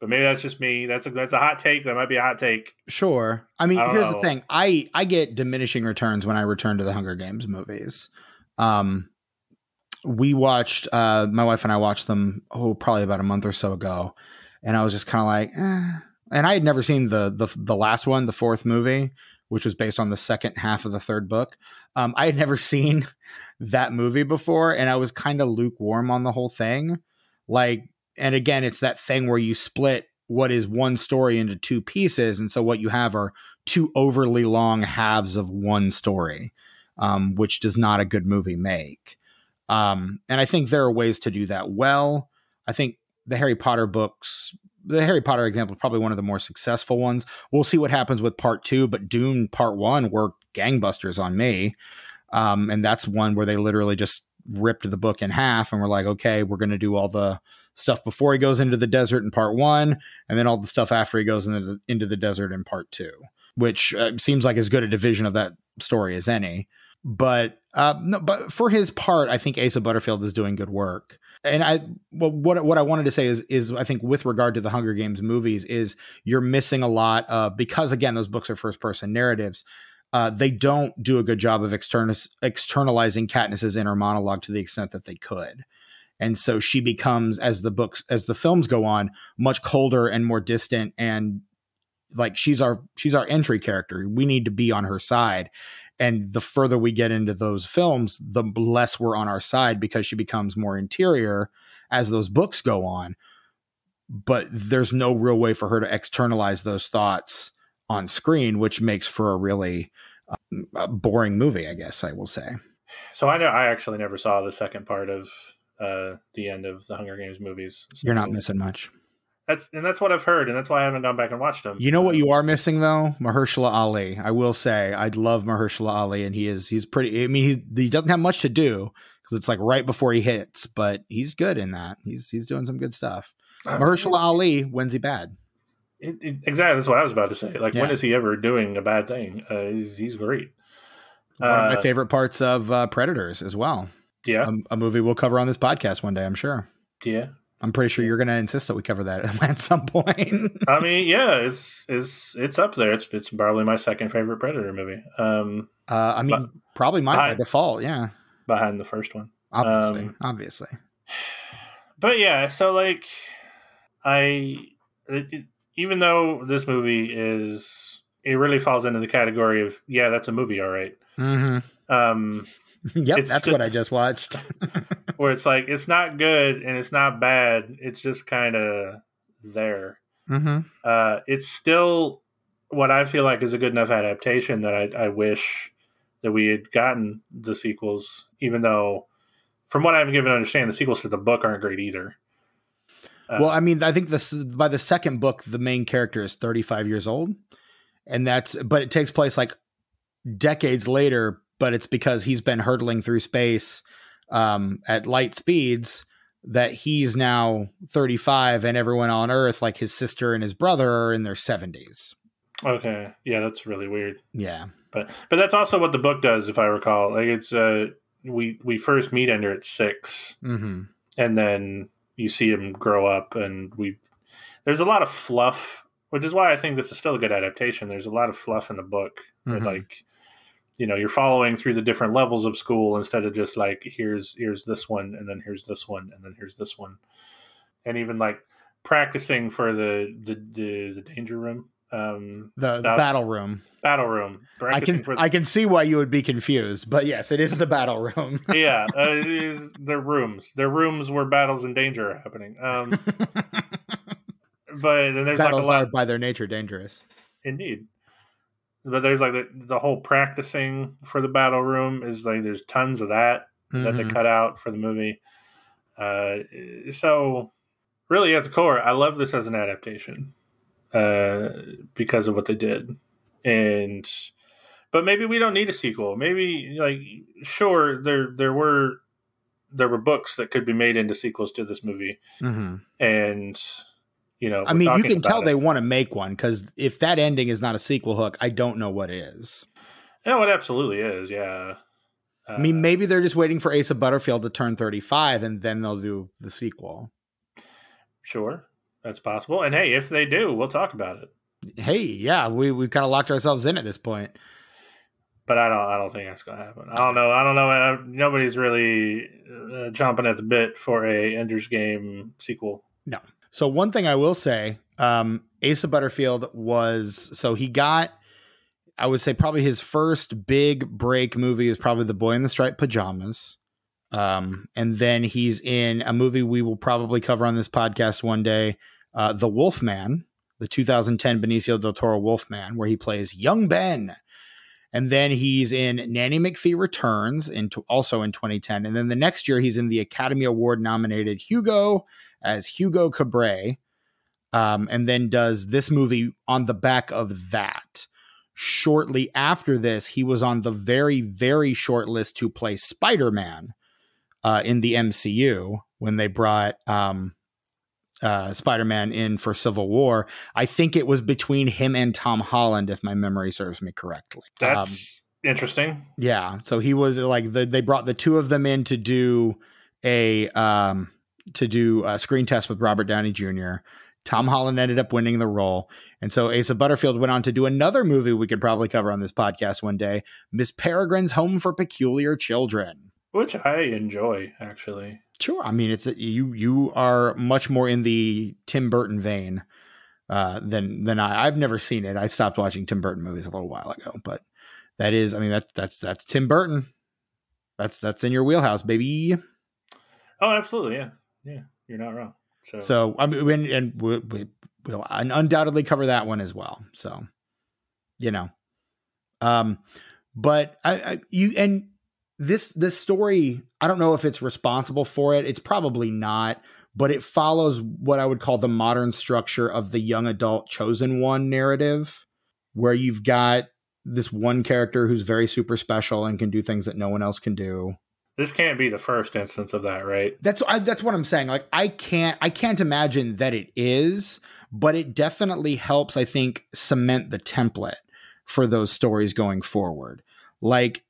But maybe that's just me. That's a that's a hot take. That might be a hot take. Sure. I mean, I here's know. the thing. I I get diminishing returns when I return to the Hunger Games movies. Um we watched uh my wife and I watched them oh probably about a month or so ago and I was just kind of like eh. And I had never seen the the the last one, the fourth movie, which was based on the second half of the third book. Um I had never seen that movie before and I was kind of lukewarm on the whole thing. Like and again, it's that thing where you split what is one story into two pieces, and so what you have are two overly long halves of one story, um, which does not a good movie make. Um, and I think there are ways to do that well. I think the Harry Potter books, the Harry Potter example, is probably one of the more successful ones. We'll see what happens with part two, but Dune part one worked gangbusters on me. Um, and that's one where they literally just ripped the book in half and were like, okay, we're going to do all the stuff before he goes into the desert in part one, and then all the stuff after he goes into the, into the desert in part two, which uh, seems like as good a division of that story as any. But uh, no, but for his part, I think Asa Butterfield is doing good work. And I, what what I wanted to say is is I think with regard to the Hunger Games movies is you're missing a lot uh, because again those books are first person narratives. Uh, they don't do a good job of external, externalizing Katniss's inner monologue to the extent that they could and so she becomes as the books as the films go on much colder and more distant and like she's our she's our entry character we need to be on her side and the further we get into those films the less we're on our side because she becomes more interior as those books go on but there's no real way for her to externalize those thoughts on screen which makes for a really uh, boring movie i guess i will say So I know I actually never saw the second part of uh, the end of the Hunger Games movies. So You're not missing much. That's and that's what I've heard, and that's why I haven't gone back and watched them. You know what you are missing though, Mahershala Ali. I will say I'd love Mahershala Ali, and he is he's pretty. I mean, he he doesn't have much to do because it's like right before he hits, but he's good in that. He's he's doing some good stuff. Uh, Mahershala Ali, when's he bad? It, it, exactly, that's what I was about to say. Like, when Yeah. is he ever doing a bad thing? Uh, he's, he's great. One of my Uh, favorite parts of uh, Predators as well. Yeah, A, a movie we'll cover on this podcast one day. I'm sure. yeah. I'm pretty sure you're going to insist that we cover that at some point. I mean, yeah, it's it's it's up there. It's it's probably my second favorite Predator movie, um, uh, I mean, probably mine by default. Yeah, behind the first one. obviously, Um, obviously. But yeah, so like, I it, it- even though this movie is it really falls into the category of yeah, that's a movie, all right. mm-hmm. Um, Yep, that's sti- what I just watched. where it's like it's not good and it's not bad. It's just kind of there. hmm Uh, it's still what I feel like is a good enough adaptation that I, I wish that we had gotten the sequels, even though, from what I've given to understand, the sequels to the book aren't great either. Uh, well, I mean, I think this by the second book, the main character is 35 years old, and that's but it takes place like decades later. But it's because he's been hurtling through space um, at light speeds that he's now 35, and everyone on Earth, like his sister and his brother, are in their 70s. okay, yeah, that's really weird. Yeah, But but that's also what the book does, if I recall. Like it's uh we we first meet Ender at six, hmm and then you see him grow up, and we there's a lot of fluff, which is why I think this is still a good adaptation. There's a lot of fluff in the book, Mhm. like you know you're following through the different levels of school instead of just like here's here's this one, and then here's this one, and then here's this one, and even like practicing for the the the, the danger room. Um, the, the battle room. battle room. I can I can see why you would be confused, but yes, it is the battle room. yeah, uh, it is their rooms. Their rooms where battles and danger are happening. Um, but then there's Battles like a are by their nature dangerous. indeed. But there's like the, the whole practicing for the battle room is like there's tons of that that they Mhm. cut out for the movie. Uh, so really, at the core, I love this as an adaptation uh, because of what they did, and but maybe we don't need a sequel. Maybe like sure there there were there were books that could be made into sequels to this movie, Mhm. and you know, I mean, you can tell about they want to make one because if that ending is not a sequel hook, I don't know what is. No, it absolutely is. Yeah. I mean, Uh, maybe they're just waiting for Asa Butterfield to turn 35 and then they'll do the sequel. sure, that's possible. And hey, if they do, we'll talk about it. Hey, yeah, we we kind of locked ourselves in at this point. but I don't. I don't think that's gonna happen. I don't know. I don't know. Uh, Nobody's really uh, chomping at the bit for a Ender's Game sequel. So one thing I will say, um, Asa Butterfield was so he got, I would say probably his first big break movie is probably The Boy in the Striped Pajamas, um, and then he's in a movie we will probably cover on this podcast one day, uh, The Wolfman, the 2010 Benicio del Toro Wolfman, where he plays young Ben. And then he's in Nanny McPhee Returns, into also in 2010. And then the next year, he's in the Academy Award nominated Hugo as Hugo Cabret, um, and then does this movie on the back of that. Shortly after this, he was on the very, very short list to play Spider Man uh, in the MCU when they brought um, uh, Spider Man in for Civil War. I think it was between him and Tom Holland, if my memory serves me correctly. Um, That's interesting. yeah. So he was like the, they brought the two of them in to do a um to do a screen test with Robert Downey Jr. Tom Holland ended up winning the role. And so Asa Butterfield went on to do another movie we could probably cover on this podcast one day, Miss Peregrine's Home for Peculiar Children. Which I enjoy, actually. Sure. I mean, it's you you are much more in the Tim Burton vein uh than than I. I've never seen it. I stopped watching Tim Burton movies a little while ago, but that is I mean that's that's that's Tim Burton. That's that's in your wheelhouse, baby. Oh, absolutely. Yeah. Yeah. You're not wrong. So, So I mean, and, and we, we, we'll undoubtedly cover that one as well. So, you know, um, but I, I you and this this story, I don't know if it's responsible for it. It's probably not, but it follows what I would call the modern structure of the young adult chosen one narrative, where you've got this one character who's very super special and can do things that no one else can do. This can't be the first instance of that, right? That's I, that's what I'm saying. Like I can't I can't imagine that it is, but it definitely helps I think cement the template for those stories going forward. Like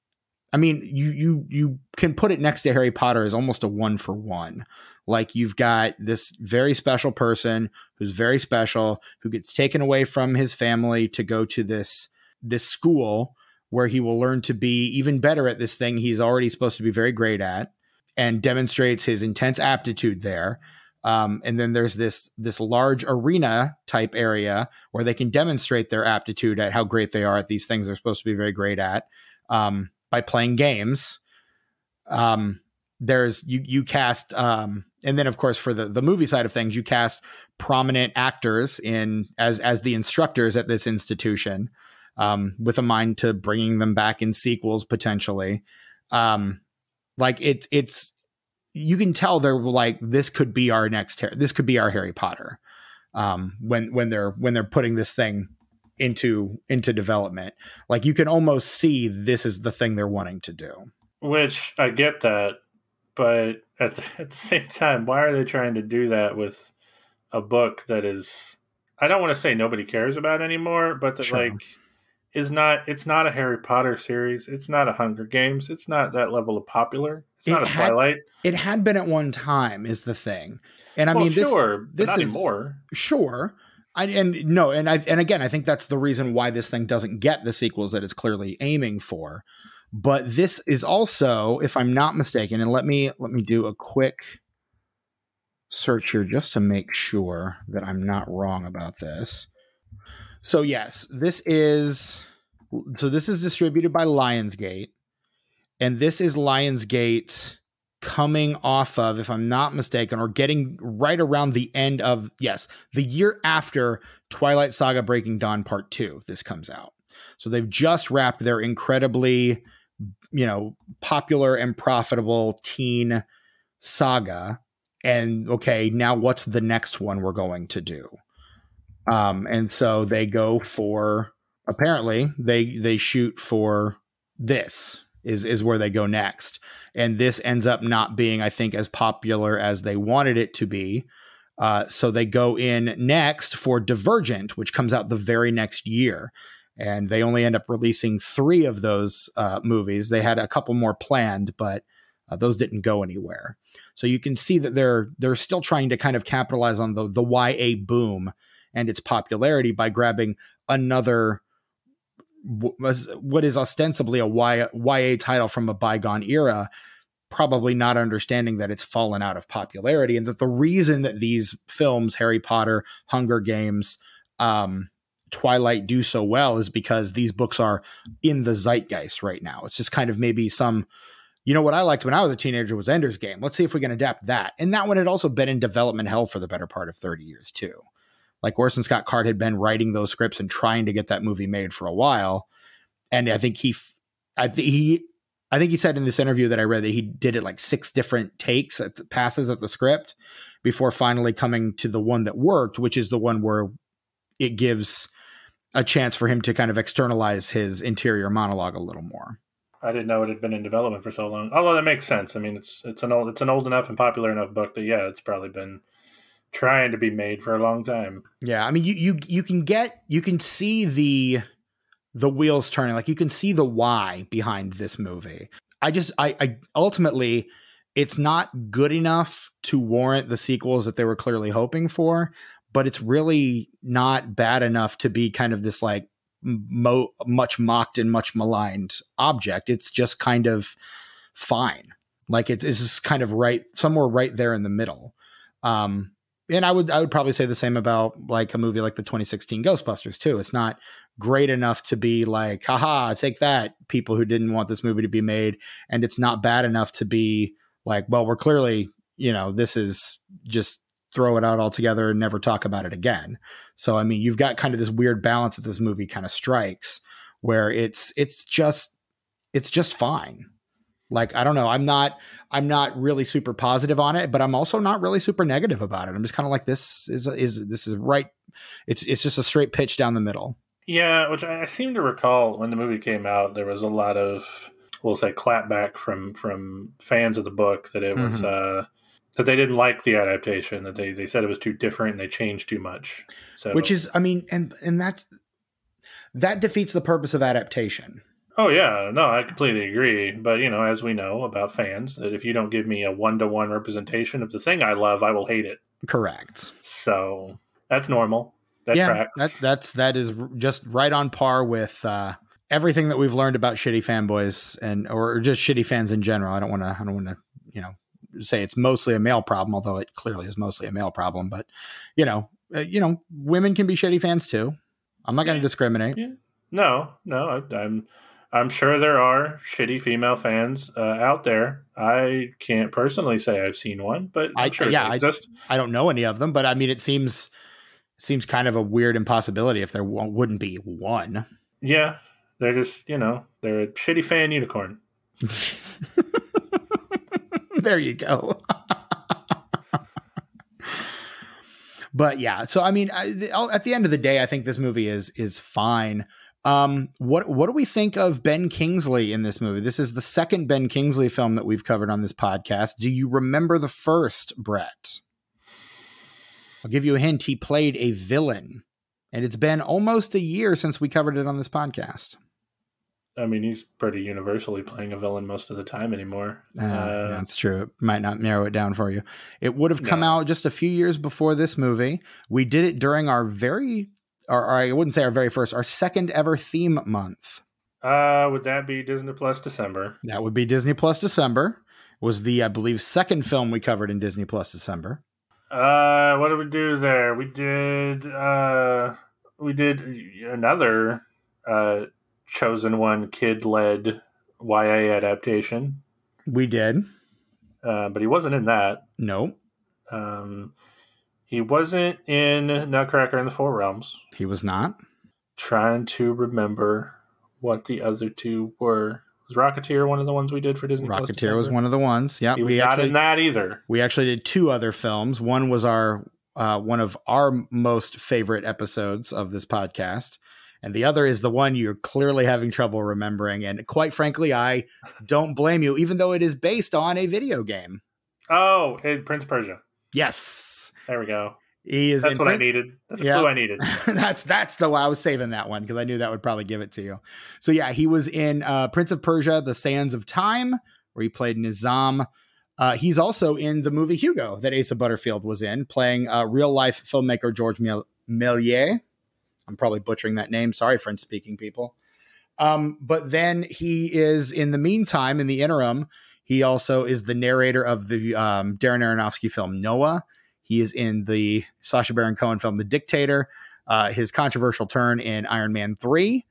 I mean, you you you can put it next to Harry Potter as almost a one for one. Like you've got this very special person who's very special who gets taken away from his family to go to this this school where he will learn to be even better at this thing he's already supposed to be very great at and demonstrates his intense aptitude there. Um, and then there's this this large arena type area where they can demonstrate their aptitude at how great they are at these things they're supposed to be very great at um, by playing games. Um, there's you you cast um, and then of course for the the movie side of things you cast prominent actors in as as the instructors at this institution um, with a mind to bringing them back in sequels potentially. Um, like it's it's you can tell they're like this could be our next Harry this could be our Harry Potter um, when when they're when they're putting this thing into into development. Like you can almost see this is the thing they're wanting to do. Which I get that, but at the, at the same time, why are they trying to do that with a book that is I don't want to say nobody cares about anymore, but that sure. like is not it's not a Harry Potter series. It's not a Hunger Games. It's not that level of popular. It's it not a had, Twilight. It had been at one time is the thing. And I well, mean this sure, this is anymore. Sure. I, and no, and I and again, I think that's the reason why this thing doesn't get the sequels that it's clearly aiming for. But this is also, if I'm not mistaken, and let me let me do a quick search here just to make sure that I'm not wrong about this. So yes, this is so this is distributed by Lionsgate, and this is Lionsgate coming off of, if I'm not mistaken, or getting right around the end of yes, the year after Twilight Saga Breaking Dawn Part Two. This comes out, so they've just wrapped their incredibly, you know, popular and profitable teen saga. And okay, now what's the next one we're going to do? Um, and so they go for apparently they they shoot for this is is where they go next. And this ends up not being, I think, as popular as they wanted it to be. Uh, so they go in next for Divergent, which comes out the very next year. And they only end up releasing three of those uh, movies. They had a couple more planned, but uh, those didn't go anywhere. So you can see that they're they're still trying to kind of capitalize on the the YA boom and its popularity by grabbing another what is ostensibly a YA title from a bygone era, probably not understanding that it's fallen out of popularity and that the reason that these films, Harry Potter, Hunger Games, um, Twilight, do so well is because these books are in the zeitgeist right now. It's just kind of maybe some. You know what I liked when I was a teenager was Ender's Game. Let's see if we can adapt that. And that one had also been in development hell for the better part of 30 years too like Orson Scott Card had been writing those scripts and trying to get that movie made for a while. And I think he, I think he, I think he said in this interview that I read that he did it like six different takes at the, passes at the script before finally coming to the one that worked, which is the one where it gives a chance for him to kind of externalize his interior monologue a little more. I didn't know it had been in development for so long. Although that makes sense. I mean, it's it's an old it's an old enough and popular enough book that yeah, it's probably been trying to be made for a long time. Yeah, I mean, you you you can get you can see the the wheels turning. Like you can see the why behind this movie. I just I, I ultimately it's not good enough to warrant the sequels that they were clearly hoping for, but it's really not bad enough to be kind of this like mo- much mocked and much maligned object. It's just kind of fine. Like it's, it's just kind of right somewhere right there in the middle. Um, and I would I would probably say the same about like a movie like the 2016 Ghostbusters too. It's not great enough to be like, haha, take that, people who didn't want this movie to be made, and it's not bad enough to be like, well, we're clearly, you know, this is just throw it out altogether and never talk about it again. So I mean, you've got kind of this weird balance that this movie kind of strikes where it's it's just it's just fine. Like I don't know, I'm not I'm not really super positive on it, but I'm also not really super negative about it. I'm just kind of like this is is this is right. It's it's just a straight pitch down the middle. Yeah, which I seem to recall when the movie came out, there was a lot of we'll say clapback from from fans of the book that it was Mhm. uh that they didn't like the adaptation that they they said it was too different and they changed too much. So Which is I mean and and that's that defeats the purpose of adaptation. Oh yeah, no, I completely agree. But you know, as we know about fans, that if you don't give me a one to one representation of the thing I love, I will hate it. Correct. So that's normal. That yeah, tracks. that's that's that is just right on par with uh, everything that we've learned about shitty fanboys and or just shitty fans in general. I don't want to I don't want to you know say it's mostly a male problem, although it clearly is mostly a male problem. But you know, uh, you know, women can be shitty fans too. I'm not going to Yeah. discriminate. Yeah. no, no. I, I'm I'm sure there are shitty female fans uh, out there. I can't personally say I've seen one, but I'm I- sure yeah, they I- exist. I don't know any of them, but I mean, it seems seems kind of a weird impossibility if there wouldn't be one. yeah, they're just you know they're a shitty fan unicorn. there you go. but yeah, so I mean, I, the- at the end of the day, I think this movie is is fine. Um, what what do we think of Ben Kingsley in this movie? This is the second Ben Kingsley film that we've covered on this podcast. Do you remember the first, Brett? I'll give you a hint. He played a villain, and it's been almost a year since we covered it on this podcast. I mean, he's pretty universally playing a villain most of the time anymore. Uh, Uh, that's true. It might not narrow it down for you. It would have come No. out just a few years before this movie. We did it during our very, or, or I wouldn't say our very first, our second ever theme month. Uh, would that be Disney Plus December? That would be Disney Plus December. Was the I believe second film we covered in Disney Plus December. Uh, what did we do there? We did uh, we did another uh chosen one kid led YA adaptation. We did. Uh, but he wasn't in that. No, Um, he wasn't in Nutcracker in the Four Realms. he was not. Trying to remember what the other two were. Was Rocketeer one of the ones we did for Disney? Plus Rocketeer was one of the ones. Yeah, we not actually in that either. we actually did two other films. One was our uh, one of our most favorite episodes of this podcast, and the other is the one you're clearly having trouble remembering. And quite frankly, I don't blame you, even though it is based on a video game. Oh, hey, Prince Persia. Yes, There we go. he is. That's what I needed. That's a Yeah. clue I needed. that's that's the one I was saving that one because I knew that would probably give it to you. So yeah, he was in uh, Prince of Persia: The Sands of Time, where he played Nizam. Uh, he's also in the movie Hugo that Asa Butterfield was in, playing uh, real life filmmaker George Méliès. I'm probably butchering that name. Sorry, French speaking people. Um, but then he is in the meantime, in the interim, he also is the narrator of the um, Darren Aronofsky film Noah. He is in the Sacha Baron Cohen film The Dictator, uh, his controversial turn in Iron Man 3.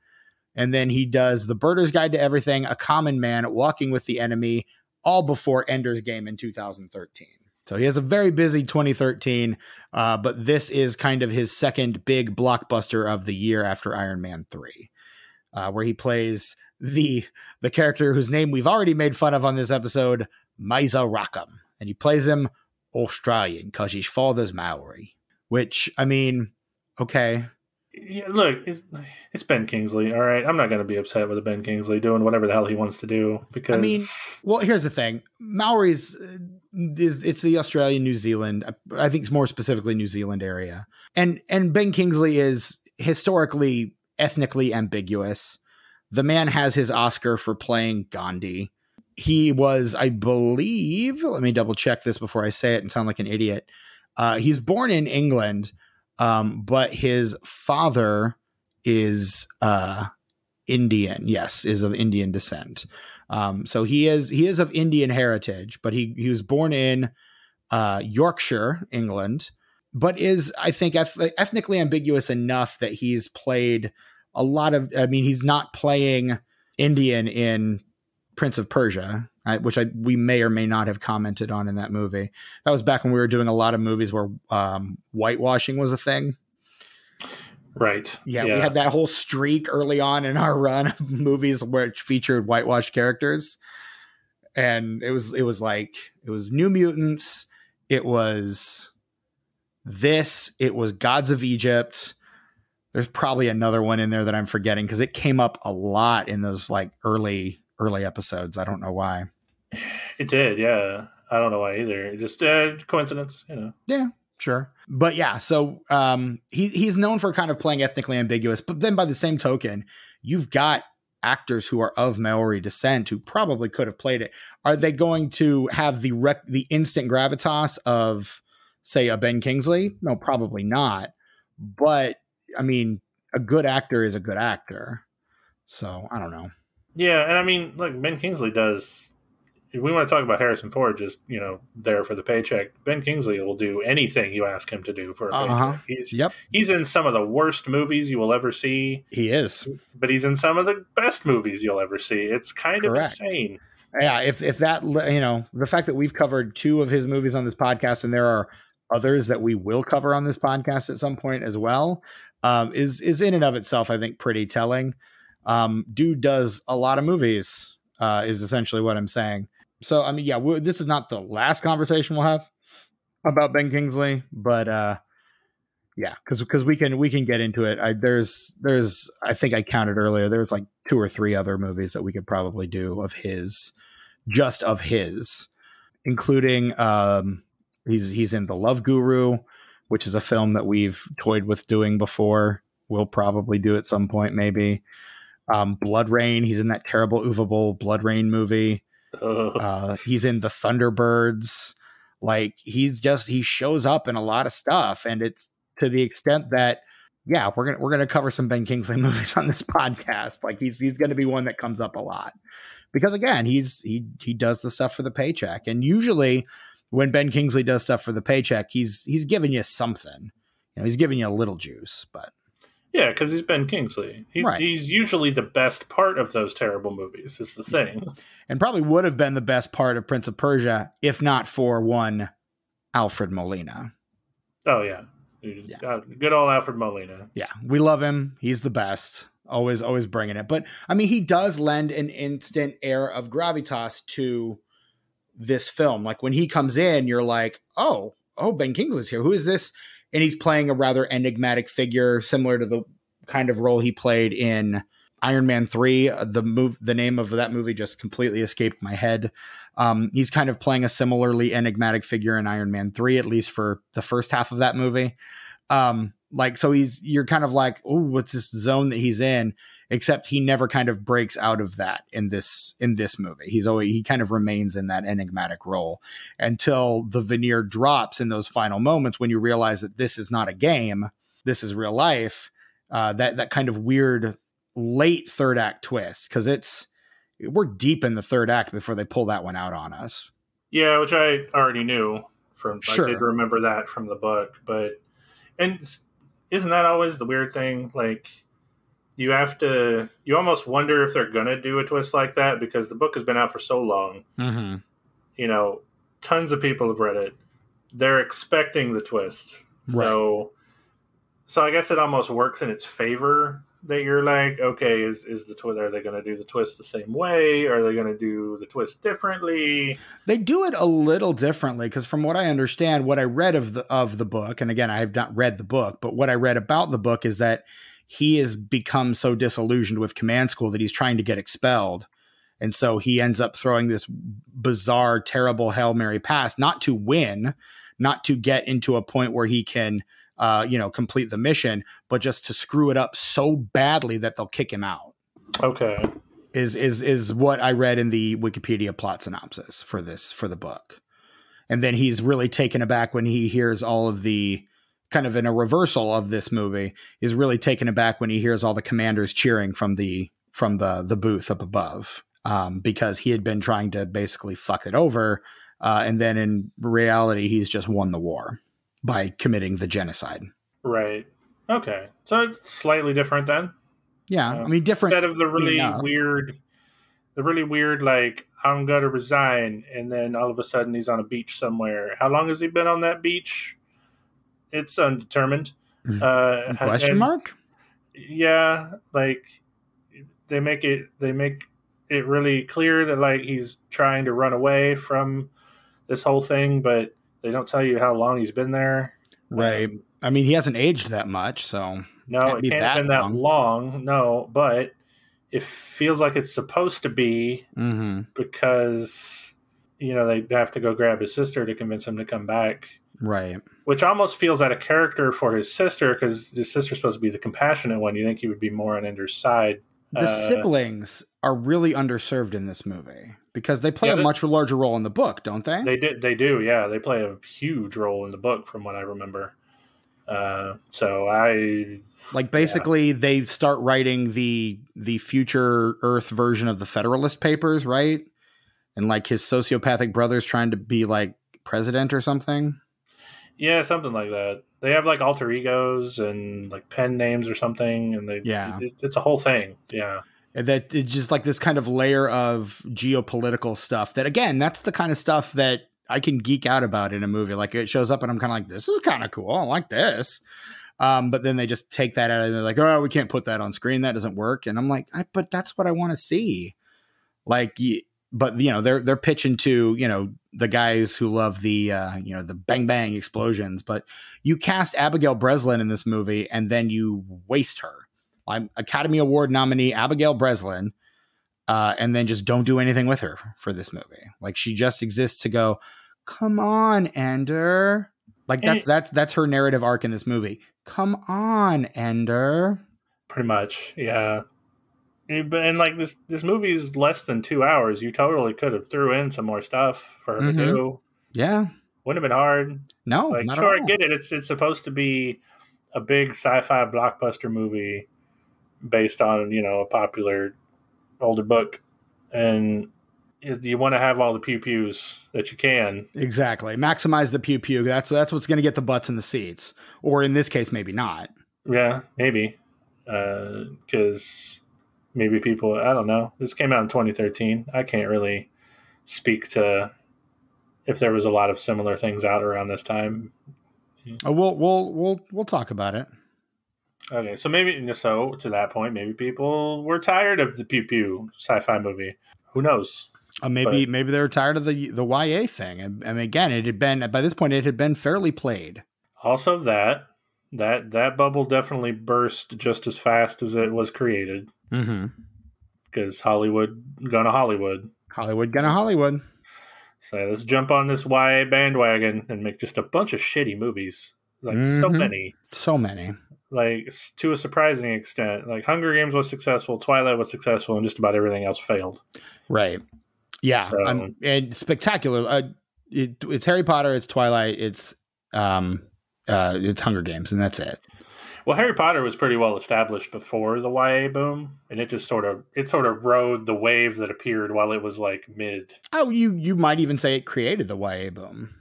And then he does The Birder's Guide to Everything, A Common Man, Walking with the Enemy, all before Ender's Game in 2013. So he has a very busy 2013, uh, but this is kind of his second big blockbuster of the year after Iron Man 3, uh, where he plays the the character whose name we've already made fun of on this episode, Mazer Rackham. And he plays him Australian because his father's Maori. Which, I mean, okay. Yeah, look, it's, it's Ben Kingsley. All right, I'm not going to be upset with Ben Kingsley doing whatever the hell he wants to do because I mean, Well, here's the thing: Maori's uh, is it's the Australian, New Zealand. I think it's more specifically New Zealand area, and and Ben Kingsley is historically ethnically ambiguous. The man has his Oscar for playing Gandhi. He was, I believe, let me double check this before I say it and sound like an idiot. Uh, he's born in England, um, but his father is uh, Indian. Yes, is of Indian descent. Um, so he is he is of Indian heritage, but he he was born in uh, Yorkshire, England, but is I think eth- ethnically ambiguous enough that he's played a lot of. I mean, he's not playing Indian in Prince of Persia, I, which I we may or may not have commented on in that movie. That was back when we were doing a lot of movies where um, whitewashing was a thing. right? Yeah, we had that whole streak early on in our run of movies which featured whitewashed characters. and it was it was like it was New Mutants, it was this, it was Gods of Egypt. There's probably another one in there that I'm forgetting because it came up a lot in those like early early episodes. I don't know why. It did, yeah. I don't know why either. Just uh, coincidence, you know. Yeah, sure. But yeah, so um, he he's known for kind of playing ethnically ambiguous, but then by the same token, you've got actors who are of Maori descent who probably could have played it. Are they going to have the rec- the instant gravitas of say a Ben Kingsley? No, probably not. But I mean, a good actor is a good actor. So I don't know. Yeah, and I mean, like Ben Kingsley does. If we want to talk about Harrison Ford, just you know, there for the paycheck. Ben Kingsley will do anything you ask him to do for a Uh-huh. paycheck. He's Yep, he's in some of the worst movies you will ever see, he is. but he's in some of the best movies you'll ever see. It's kind Correct. of insane. Yeah, if if that you know the fact that we've covered two of his movies on this podcast, and there are others that we will cover on this podcast at some point as well, um, is is in and of itself, I think, pretty telling. Um, dude does a lot of movies, uh, is essentially what I'm saying. So I mean, yeah, this is not the last conversation we'll have about Ben Kingsley, but uh, yeah, because because we can we can get into it. I, there's there's I think I counted earlier. There's like two or three other movies that we could probably do of his, just of his, including um, he's he's in the Love Guru, which is a film that we've toyed with doing before. We'll probably do at some point, maybe. Um, BloodRayne. He's in that terrible Boll BloodRayne movie. Uh, he's in the Thunderbirds. Like he's just he shows up in a lot of stuff, and it's to the extent that yeah, we're gonna we're gonna cover some Ben Kingsley movies on this podcast. Like he's he's gonna be one that comes up a lot because again he's he he does the stuff for the paycheck, and usually when Ben Kingsley does stuff for the paycheck, he's he's giving you something. You know, he's giving you a little juice, but yeah, because he's Ben Kingsley. He's Right. he's usually the best part of those terrible movies. Is the thing. and probably would have been the best part of Prince of Persia if not for one Alfred Molina. Oh yeah, Yeah. Uh, good old Alfred Molina. Yeah, we love him. He's the best. Always, always bringing it. But I mean, he does lend an instant air of gravitas to this film. Like when he comes in, you're like, oh, oh, Ben Kingsley's here. Who is this? And he's playing a rather enigmatic figure, similar to the kind of role he played in Iron Man three. Uh, The move, the name of that movie just completely escaped my head. Um, he's kind of playing a similarly enigmatic figure in Iron Man three, at least for the first half of that movie. Um, like so he's you're kind of like, oh, what's this zone that he's in? Except he never kind of breaks out of that in this in this movie. He's always he kind of remains in that enigmatic role until the veneer drops in those final moments when you realize that this is not a game, this is real life. Uh, that that kind of weird late third act twist because it's we're deep in the third act before they pull that one out on us. Yeah, which I already knew from. Sure. I did remember that from the book, but and isn't that always the weird thing? Like you have to, you almost wonder if they're gonna do a twist like that because the book has been out for so long. Mm-hmm. You know, tons of people have read it. They're expecting the twist, so so I guess it almost works in its favor that you're like, okay, is is the twist? Are they going to do the twist the same way? Are they going to do the twist differently? They do it a little differently because, from what I understand, what I read of the of the book, and again, I have not read the book, but what I read about the book is that he has become so disillusioned with command school that he's trying to get expelled, and so he ends up throwing this bizarre, terrible hail mary pass, not to win, not to get into a point where he can, uh, you know, complete the mission, but just to screw it up so badly that they'll kick him out. Okay, is is is what I read in the Wikipedia plot synopsis for this for the book. And then he's really taken aback when he hears all of the kind of in a reversal of this movie is really taken aback when he hears all the commanders cheering from the from the the booth up above um, because he had been trying to basically fuck it over uh, and then in reality he's just won the war by committing the genocide. right. Okay, so it's slightly different then. Yeah, Uh, I mean different. Instead of the really enough. weird, the really weird, like I'm gonna resign, and then all of a sudden he's on a beach somewhere. How long has he been on that beach? It's undetermined. Uh, Question and- mark? Yeah, like they make it. They make it really clear that like he's trying to run away from this whole thing, but they don't tell you how long he's been there. Right. Um, I mean, he hasn't aged that much, so no, Can't it can't that been that long. long. No, but it feels like it's supposed to be hmm because you know they have to go grab his sister to convince him to come back. right. Which almost feels out of character for his sister because his sister's supposed to be the compassionate one. You think he would be more on Ender's side. The Uh, siblings are really underserved in this movie because they play Yeah, a much larger role in the book, don't they? They did. They do. Yeah, they play a huge role in the book, from what I remember. Uh, so I like basically they start writing the the future Earth version of the Federalist Papers, right? And like his sociopathic brother's trying to be like president or something. Yeah, something like that. They have like alter egos and like pen names or something, and they Yeah. it- it's a whole thing. Yeah, And that it's just like this kind of layer of geopolitical stuff that again, that's the kind of stuff that I can geek out about in a movie. Like it shows up and I'm kind of like, this is kind of cool. I like this. Um, but then they just take that out and they're like, oh, we can't put that on screen. That doesn't work. And I'm like, I, but that's what I want to see. Like, but you know, they're they're pitching to you know the guys who love the uh, you know the bang bang explosions. But you cast Abigail Breslin in this movie and then you waste her. I'm Academy Award nominee Abigail Breslin, uh, and then just don't do anything with her for this movie. Like she just exists to go, come on, Ender. Like And- that's that's that's her narrative arc in this movie. Come on, Ender. pretty much. Yeah. Yeah, But and like this, this movie is less than two hours. You totally could have threw in some more stuff for her Mhm. to do. Yeah. Wouldn't have been hard. No, like sure i get it it's it's supposed to be a big sci-fi blockbuster movie based on you know a popular older book and you want to have all the pew pews that you can Exactly. Maximize the pew pew. That's that's what's going to get the butts in the seats. Or in this case, maybe not. yeah maybe because maybe people i don't know this came out in 2013 i can't really speak to if there was a lot of similar things out around this time Uh, we'll we'll we'll we'll talk about it. Okay, so maybe so to that point, maybe people were tired of the pew pew sci-fi movie. Who knows? Uh, maybe maybe they were tired of the the YA thing. And, and again, it had been by this point it had been fairly played. Also, that that that bubble definitely burst just as fast as it was created Mm-hmm. because Hollywood gonna Hollywood. Hollywood gonna Hollywood. So let's jump on this YA bandwagon and make just a bunch of shitty movies. Like so Mhm. many, So many. like to a surprising extent. Like Hunger Games was successful, Twilight was successful, and just about everything else failed. Right. Yeah. So- I'm- and spectacular. Uh, it, it's Harry Potter. It's Twilight. It's um, uh, it's Hunger Games, and that's it. Well, Harry Potter was pretty well established before the YA boom, and it just sort of it sort of rode the wave that appeared while it was like mid. Oh, you you might even say it created the YA boom.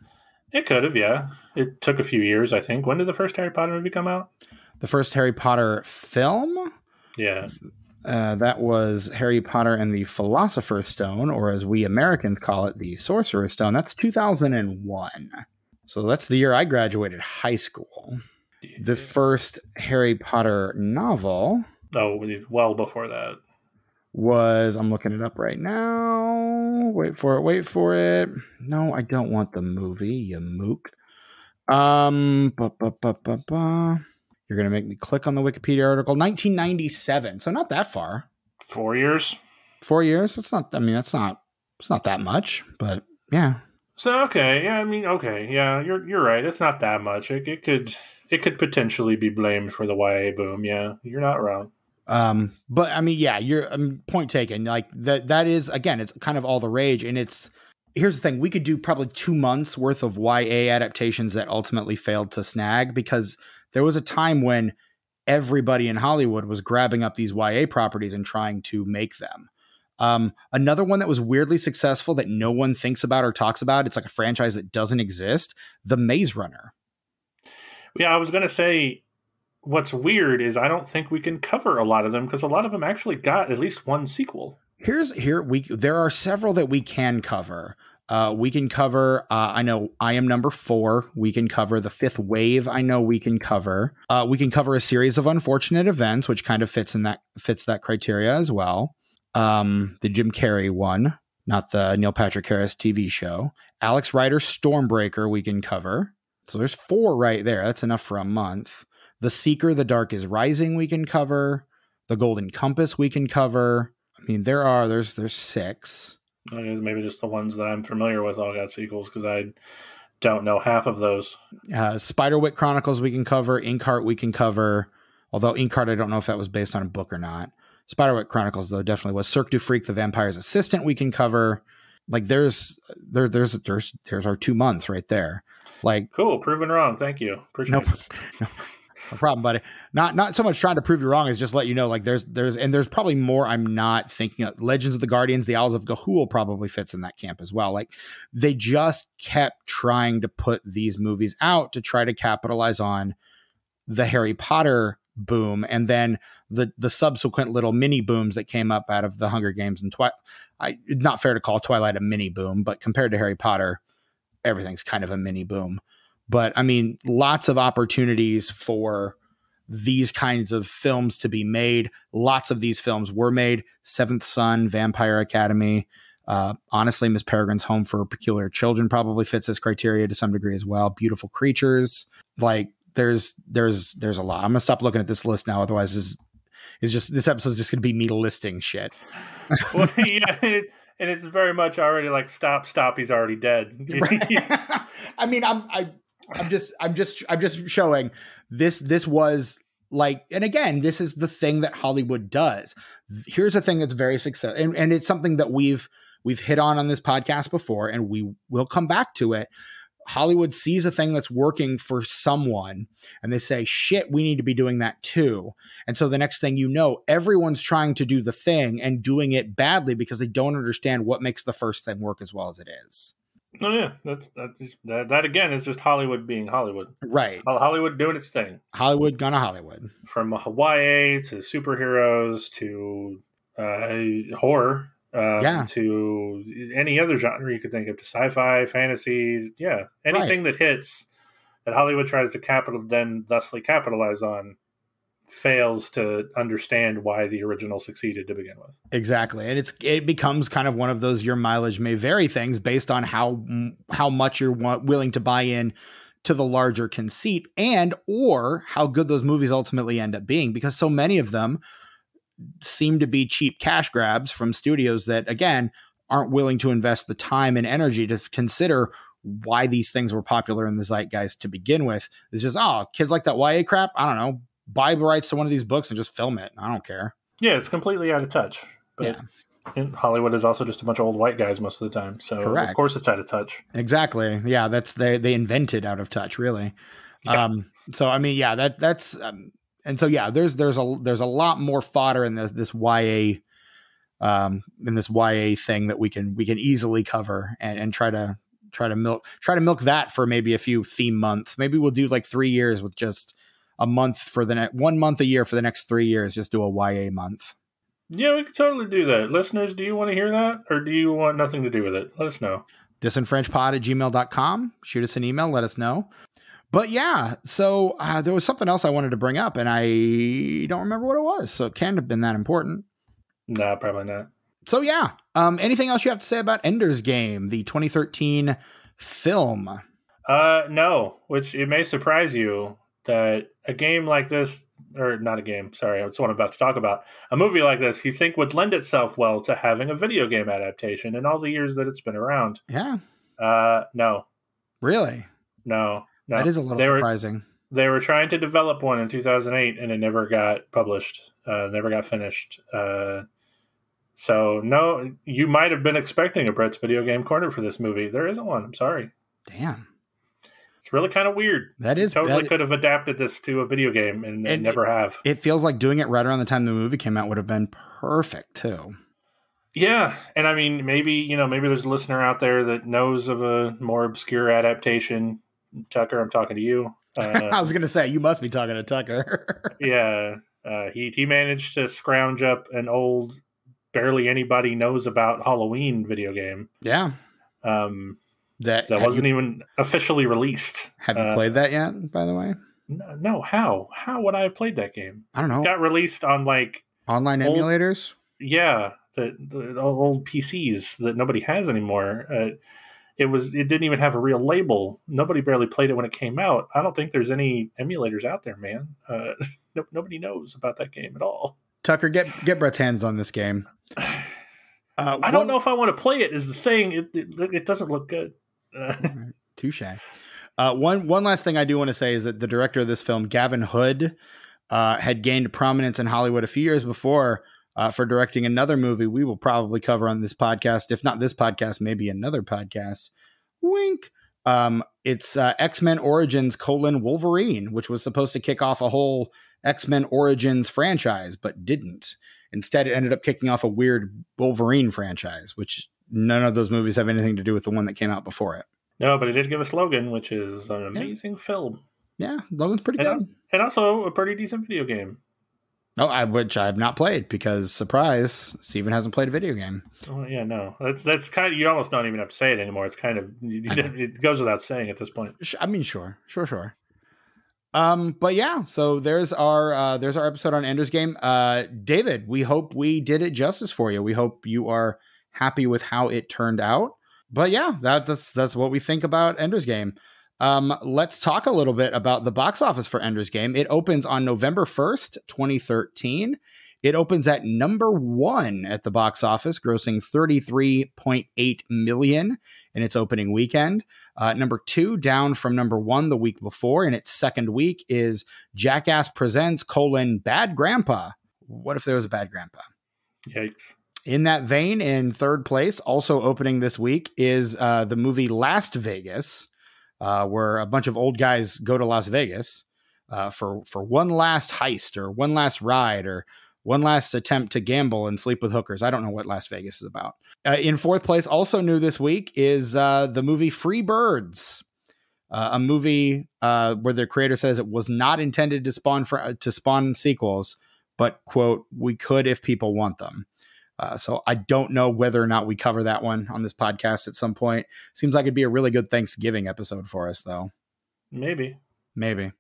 It could have, yeah. It took a few years, I think. When did the first Harry Potter movie come out? The first Harry Potter film. Yeah, Uh, that was Harry Potter and the Philosopher's Stone, or as we Americans call it, the Sorcerer's Stone. That's 2001. So that's the year I graduated high school. The first Harry Potter novel oh, well before that. was, I'm looking it up right now. Wait for it, wait for it. No, I don't want the movie, you mook. Um, ba, ba, ba, ba, ba. You're going to make me click on the Wikipedia article. 1997. So not that far. Four years. four years. That's not. I mean, that's not. It's not that much, but yeah. So okay, yeah, I mean, okay, yeah, you're you're right. It's not that much. It, it could it could potentially be blamed for the YA boom. Yeah, you're not wrong. Um, but I mean, yeah, you're um, point taken. Like that. That is again, it's kind of all the rage, and it's. Here's the thing: we could do probably two months worth of YA adaptations that ultimately failed to snag because there was a time when everybody in Hollywood was grabbing up these YA properties and trying to make them. Um, another one that was weirdly successful that no one thinks about or talks about. It's like a franchise that doesn't exist. The Maze Runner. Yeah, I was gonna say, what's weird is I don't think we can cover a lot of them because a lot of them actually got at least one sequel. Here's here we there are several that we can cover. Uh, we can cover. Uh, I know I am number four. We can cover the fifth wave. I know we can cover. Uh, we can cover a series of unfortunate events, which kind of fits in that fits that criteria as well. um, the Jim Carrey one, not the Neil Patrick Harris TV show. Alex Rider Stormbreaker we can cover. So there's four right there. That's enough for a month. The Seeker, The Dark is Rising we can cover. The Golden Compass we can cover. I mean, there are there's there's six. Maybe just the ones that I'm familiar with all got sequels because I don't know half of those. Uh, Spiderwick Chronicles we can cover. Inkheart we can cover. Although Inkheart, I don't know if that was based on a book or not. Spiderwick Chronicles though definitely was. Cirque du Freak, the Vampire's Assistant we can cover. Like there's there there's there's there's our two months right there. Like cool, proven wrong. Thank you. Appreciate no, no, no problem, buddy. Not not so much trying to prove you wrong, is just let you know. Like there's there's and there's probably more. I'm not thinking. Of. Legends of the Guardians, the Owls of Ga'Hoole probably fits in that camp as well. Like they just kept trying to put these movies out to try to capitalize on the Harry Potter boom and then the the subsequent little mini booms that came up out of the Hunger Games and Twilight. I not fair to call Twilight a mini boom, but compared to Harry Potter, everything's kind of a mini boom. But I mean, lots of opportunities for these kinds of films to be made. Lots of these films were made. Seventh Son, Vampire Academy. Uh, honestly, Miss Peregrine's Home for Peculiar Children probably fits this criteria to some degree as well. Beautiful Creatures, like there's there's there's a lot. I'm gonna stop looking at this list now, otherwise this is just this episode is just gonna be me listing shit. well, yeah, and, it's very much already like stop, stop. He's already dead. I mean, I'm I I'm just I'm just I'm just showing this this was like and again this is the thing that hollywood does here's a thing that's very successful and, and it's something that we've we've hit on on this podcast before and we will come back to it Hollywood sees a thing that's working for someone and they say, shit, we need to be doing that too. And so the next thing you know, everyone's trying to do the thing and doing it badly because they don't understand what makes the first thing work as well as it is. Oh yeah, that's, that's that, that again is just Hollywood being Hollywood, right? Hollywood doing its thing. Hollywood gonna Hollywood. From YA to superheroes to uh, horror, um, yeah. to any other genre you could think of, to sci-fi, fantasy, yeah, anything right. that hits that Hollywood tries to capital then thusly capitalize on fails to understand why the original succeeded to begin with. Exactly. And it's it becomes kind of one of those your mileage may vary things based on how how much you're willing to buy in to the larger conceit and or how good those movies ultimately end up being because so many of them seem to be cheap cash grabs from studios that again aren't willing to invest the time and energy to consider why these things were popular in the zeitgeist to begin with. It's just, oh, kids like that YA crap. I don't know. Buy rights to one of these books and just film it. I don't care. Yeah, it's completely out of touch. But yeah. Hollywood is also just a bunch of old white guys most of the time. So Correct. of course it's out of touch. Exactly. Yeah, that's they they invented out of touch, really. Yeah. Um so I mean, yeah, that that's um, and so yeah, there's there's a there's a lot more fodder in this this YA um in this YA thing that we can we can easily cover and, and try to try to milk try to milk that for maybe a few theme months. Maybe we'll do like three years with just a month for the next one month a year for the next three years. Just do a YA month. Yeah, we could totally do that. Listeners, do you want to hear that? Or do you want nothing to do with it? Let us know. Disenfranchpod at gmail.com. Shoot us an email, let us know. But yeah, so uh, there was something else I wanted to bring up, and I don't remember what it was. So it can't have been that important. No, probably not. So yeah, um, anything else you have to say about Ender's Game, the 2013 film? Uh, no. Which it may surprise you that a game like this, or not a game, sorry, it's what I'm about to talk about. A movie like this, you think would lend itself well to having a video game adaptation in all the years that it's been around. Yeah. Uh, no. Really? No. No, that is a little they surprising. Were, they were trying to develop one in 2008, and it never got published. Uh, never got finished. Uh, so no, you might have been expecting a Brett's video game corner for this movie. There isn't one. I'm sorry. Damn. It's really kind of weird. That is totally that, could have adapted this to a video game and, and never have. It feels like doing it right around the time the movie came out would have been perfect too. Yeah, and I mean, maybe you know, maybe there's a listener out there that knows of a more obscure adaptation Tucker, I'm talking to you. Uh, I was going to say you must be talking to Tucker. yeah, uh, he he managed to scrounge up an old, barely anybody knows about Halloween video game. Yeah, um, that that wasn't you, even officially released. Have you uh, played that yet? By the way, no. How how would I have played that game? I don't know. It got released on like online old, emulators. Yeah, the, the old PCs that nobody has anymore. It was it didn't even have a real label. Nobody barely played it when it came out. I don't think there's any emulators out there, man. Uh, no, nobody knows about that game at all. Tucker, get get Brett's hands on this game. Uh, I don't know if I want to play it. Is the thing? It it, it doesn't look good. Touche. Uh, one one last thing I do want to say is that the director of this film, Gavin Hood, uh, had gained prominence in Hollywood a few years before uh, for directing another movie we will probably cover on this podcast. If not this podcast, maybe another podcast. Wink. Um, it's uh, X Men Origins colon Wolverine, which was supposed to kick off a whole X Men Origins franchise, but didn't. Instead, it ended up kicking off a weird Wolverine franchise, which none of those movies have anything to do with the one that came out before it. No, but it did give us Logan, which is an amazing yeah. film. Yeah, Logan's pretty and, good, and also a pretty decent video game. No, I which I have not played because surprise, Steven hasn't played a video game. Oh yeah, no, that's that's kind of you almost don't even have to say it anymore. It's kind of it goes without saying at this point. I mean, sure, sure, sure. Um, but yeah, so there's our uh, there's our episode on Ender's Game. Uh, David, we hope we did it justice for you. We hope you are happy with how it turned out. But yeah, that, that's that's what we think about Ender's Game. Um, let's talk a little bit about the box office for Ender's Game. It opens on November 1st, 2013. It opens at number one at the box office, grossing 33.8 million in its opening weekend. Uh, number two, down from number one the week before in its second week, is Jackass Presents colon Bad Grandpa. What if there was a bad grandpa? Yikes. In that vein, in third place, also opening this week, is uh, the movie Last Vegas, uh, where a bunch of old guys go to Las Vegas uh, for for one last heist or one last ride or one last attempt to gamble and sleep with hookers. I don't know what Las Vegas is about. Uh, in fourth place, also new this week, is uh, the movie Free Birds, uh, a movie uh, where the creator says it was not intended to spawn for, uh, to spawn sequels, but quote we could if people want them. Uh, so I don't know whether or not we cover that one on this podcast at some point. Seems like it'd be a really good Thanksgiving episode for us, though. Maybe. Maybe.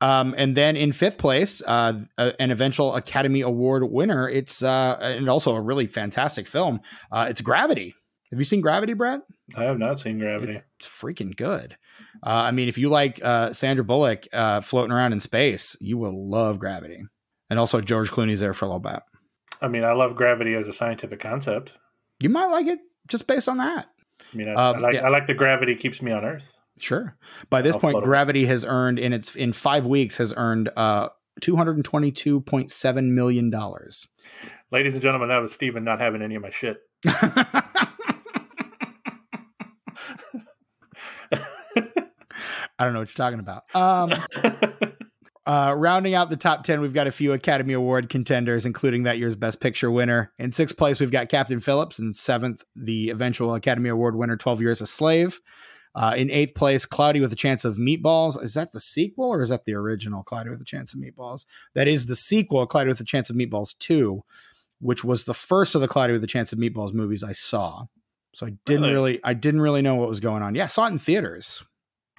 Um, and then in fifth place, uh, an eventual Academy Award winner. It's uh, and also a really fantastic film. Uh, it's Gravity. Have you seen Gravity, Brett? I have not seen Gravity. It's freaking good. Uh, I mean, if you like uh, Sandra Bullock uh, floating around in space, you will love Gravity. And also George Clooney's there for a little bit. I mean, I love Gravity as a scientific concept. You might like it just based on that. I mean, I, um, I like yeah. I like the gravity keeps me on Earth. Sure. By this point, Gravity has earned in its in five weeks has earned uh two hundred and twenty two point seven million dollars. Ladies and gentlemen, that was Steven not having any of my shit. I don't know what you're talking about. Um, uh, rounding out the top 10, we've got a few Academy Award contenders, including that year's Best Picture winner. In sixth place, we've got Captain Phillips. In seventh, the eventual Academy Award winner, 12 Years a Slave. Uh, in eighth place, Cloudy with a Chance of Meatballs. Is that the sequel or is that the original Cloudy with a Chance of Meatballs? That is the sequel, Cloudy with a Chance of Meatballs 2, which was the first of the Cloudy with a Chance of Meatballs movies I saw. So I didn't really, really I didn't really know what was going on. Yeah, I saw it in theaters.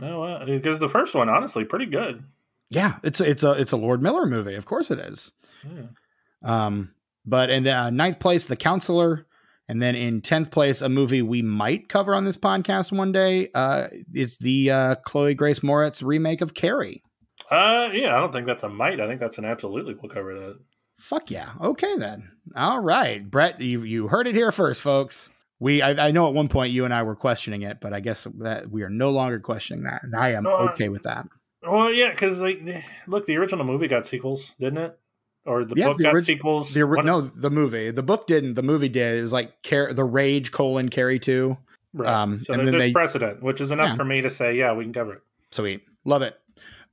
No, uh, because the first one, honestly, pretty good. Yeah, it's it's a it's a Lord Miller movie. Of course it is. Yeah. Um, but in the uh, ninth place, The Counselor. And then in 10th place, a movie we might cover on this podcast one day. Uh, it's the uh, Chloe Grace Moretz remake of Carrie. Uh, yeah, I don't think that's a might. I think that's an absolutely. We'll cover that. Fuck yeah. Okay, then. All right. Brett, you, you heard it here first, folks. We, I, I know at one point you and I were questioning it, but I guess that we are no longer questioning that. And I am uh, okay with that. Well, yeah, because like, look, the original movie got sequels, didn't it? or the yeah, book the got orig- sequels. The, no, the movie. The book didn't. The movie did. It was like Car- the Rage colon Carrie two. Right. Um, so and there's they, precedent, which is enough yeah. for me to say, yeah, we can cover it. Sweet, love it.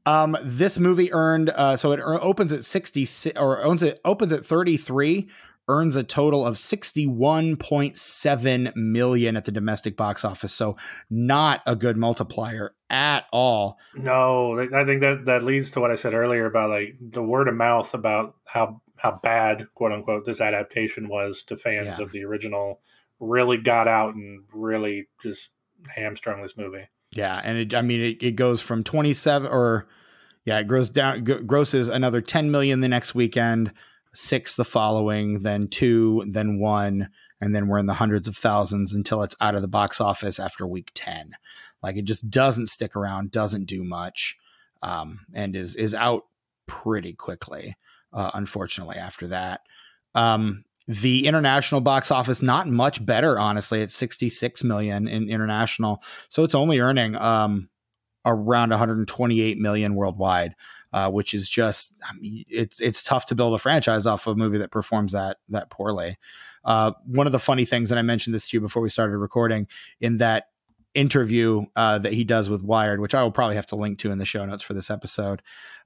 Um, this movie earned uh, so it opens at sixty or owns it opens at thirty three, earns a total of 61.7 million at the domestic box office. So not a good multiplier at all. No, I think that that leads to what I said earlier about like the word of mouth about how how bad quote unquote this adaptation was to fans yeah. of the original really got out and really just hamstrung this movie. Yeah, and it, I mean it, it goes from 27 or yeah, it grows down grosses another 10 million the next weekend six the following, then two, then one, and then we're in the hundreds of thousands until it's out of the box office after week 10. Like it just doesn't stick around, doesn't do much, um, and is is out pretty quickly, uh, unfortunately, after that. Um, the international box office not much better honestly it's 66 million in international so it's only earning um around 128 million worldwide uh, which is just I mean, it's it's tough to build a franchise off of a movie that performs that that poorly. Uh, one of the funny things, and I mentioned this to you before we started recording, in that interview uh, that he does with Wired, which I will probably have to link to in the show notes for this episode.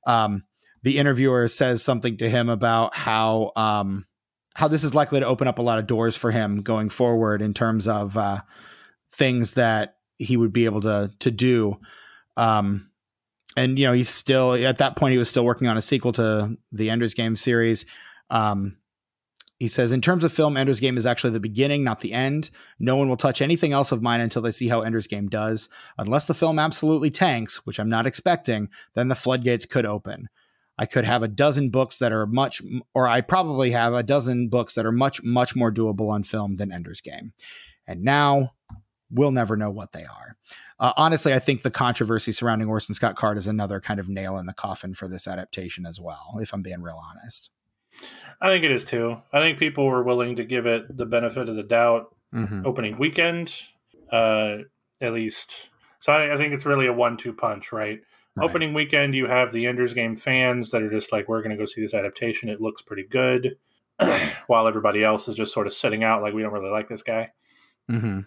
Um, the interviewer says something to him about how um, how this is likely to open up a lot of doors for him going forward in terms of uh, things that he would be able to to do. Um, and you know he's still at that point he was still working on a sequel to the Ender's Game series. Um, he says, in terms of film, Ender's Game is actually the beginning, not the end. No one will touch anything else of mine until they see how Ender's Game does. Unless the film absolutely tanks, which I'm not expecting, then the floodgates could open. I could have a dozen books that are much, or I probably have a dozen books that are much, much more doable on film than Ender's Game. And now we'll never know what they are. Uh, honestly, I think the controversy surrounding Orson Scott Card is another kind of nail in the coffin for this adaptation as well, if I'm being real honest. I think it is too. I think people were willing to give it the benefit of the doubt Mhm. opening weekend, uh, at least. So I, I think it's really a one-two punch, right? Right. Opening weekend, you have the Ender's Game fans that are just like, we're going to go see this adaptation. It looks pretty good. While everybody else is just sort of sitting out, like, we don't really like this guy. Mhm.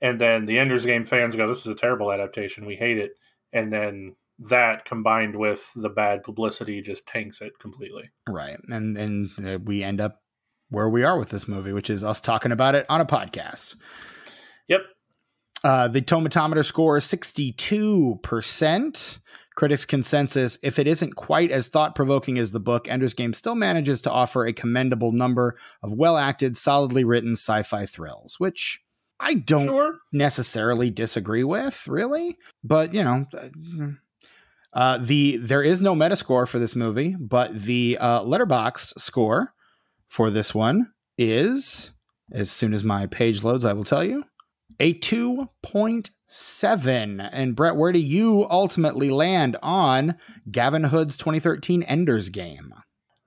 And then the Ender's Game fans go, this is a terrible adaptation. We hate it. And then that combined with the bad publicity just tanks it completely. Right. And and uh, we end up where we are with this movie, which is us talking about it on a podcast. Yep. Uh, the tomatometer score is 62%. Critics' consensus if it isn't quite as thought provoking as the book, Ender's Game still manages to offer a commendable number of well acted, solidly written sci fi thrills, which I don't Sure. necessarily disagree with, really. But you know, uh, the there is no Metascore for this movie, but the uh, Letterboxd score for this one is, as soon as my page loads, I will tell you, a two point seven. And Brett, where do you ultimately land on Gavin Hood's 2013 Ender's Game?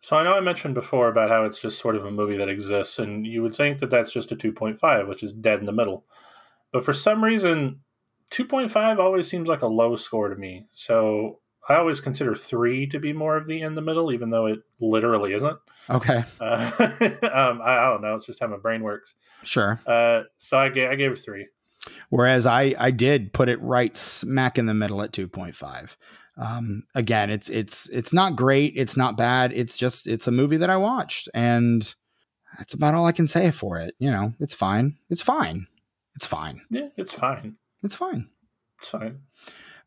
So I know I mentioned before about how it's just sort of a movie that exists, and you would think that that's just a 2.5, which is dead in the middle. But for some reason, 2.5 always seems like a low score to me. So I always consider 3 to be more of the in the middle, even though it literally isn't. Okay, Uh, um, I, I don't know. It's just how my brain works. sure. Uh, so I gave, I gave it 3. Whereas I I did put it right smack in the middle at 2.5. Um, again, it's it's it's not great, it's not bad. It's just it's a movie that I watched, and that's about all I can say for it. You know, it's fine. It's fine. It's fine. Yeah, it's fine. It's fine. It's fine.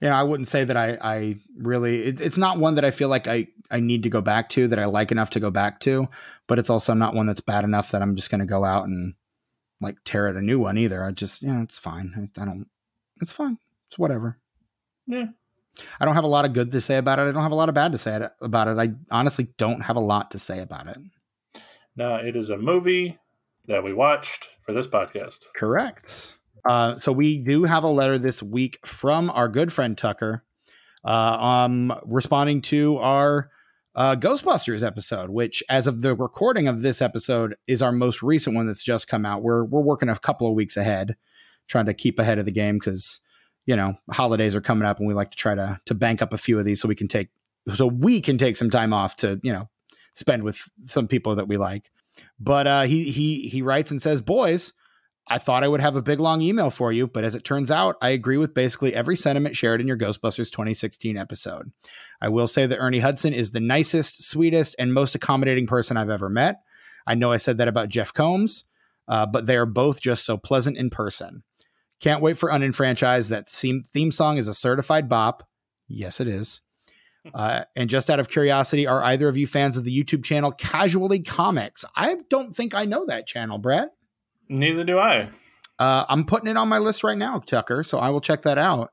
You know, I wouldn't say that I I really. It, it's not one that I feel like I I need to go back to that I like enough to go back to, but it's also not one that's bad enough that I'm just going to go out and like tear at a new one either. I just yeah, it's fine. I, I don't. It's fine. It's whatever. Yeah. I don't have a lot of good to say about it. I don't have a lot of bad to say about it. I honestly don't have a lot to say about it. No, it is a movie that we watched for this podcast. Correct. Uh, so we do have a letter this week from our good friend Tucker, uh, um, responding to our uh, Ghostbusters episode, which, as of the recording of this episode, is our most recent one that's just come out. We're we're working a couple of weeks ahead, trying to keep ahead of the game because you know holidays are coming up, and we like to try to to bank up a few of these so we can take so we can take some time off to you know spend with some people that we like. But uh, he he he writes and says, "Boys." I thought I would have a big long email for you, but as it turns out, I agree with basically every sentiment shared in your Ghostbusters 2016 episode. I will say that Ernie Hudson is the nicest, sweetest, and most accommodating person I've ever met. I know I said that about Jeff Combs, uh, but they are both just so pleasant in person. Can't wait for Unenfranchised. That theme, theme song is a certified bop. Yes, it is. Uh, and just out of curiosity, are either of you fans of the YouTube channel Casually Comics? I don't think I know that channel, Brett. Neither do I. Uh, I'm putting it on my list right now, Tucker. So I will check that out.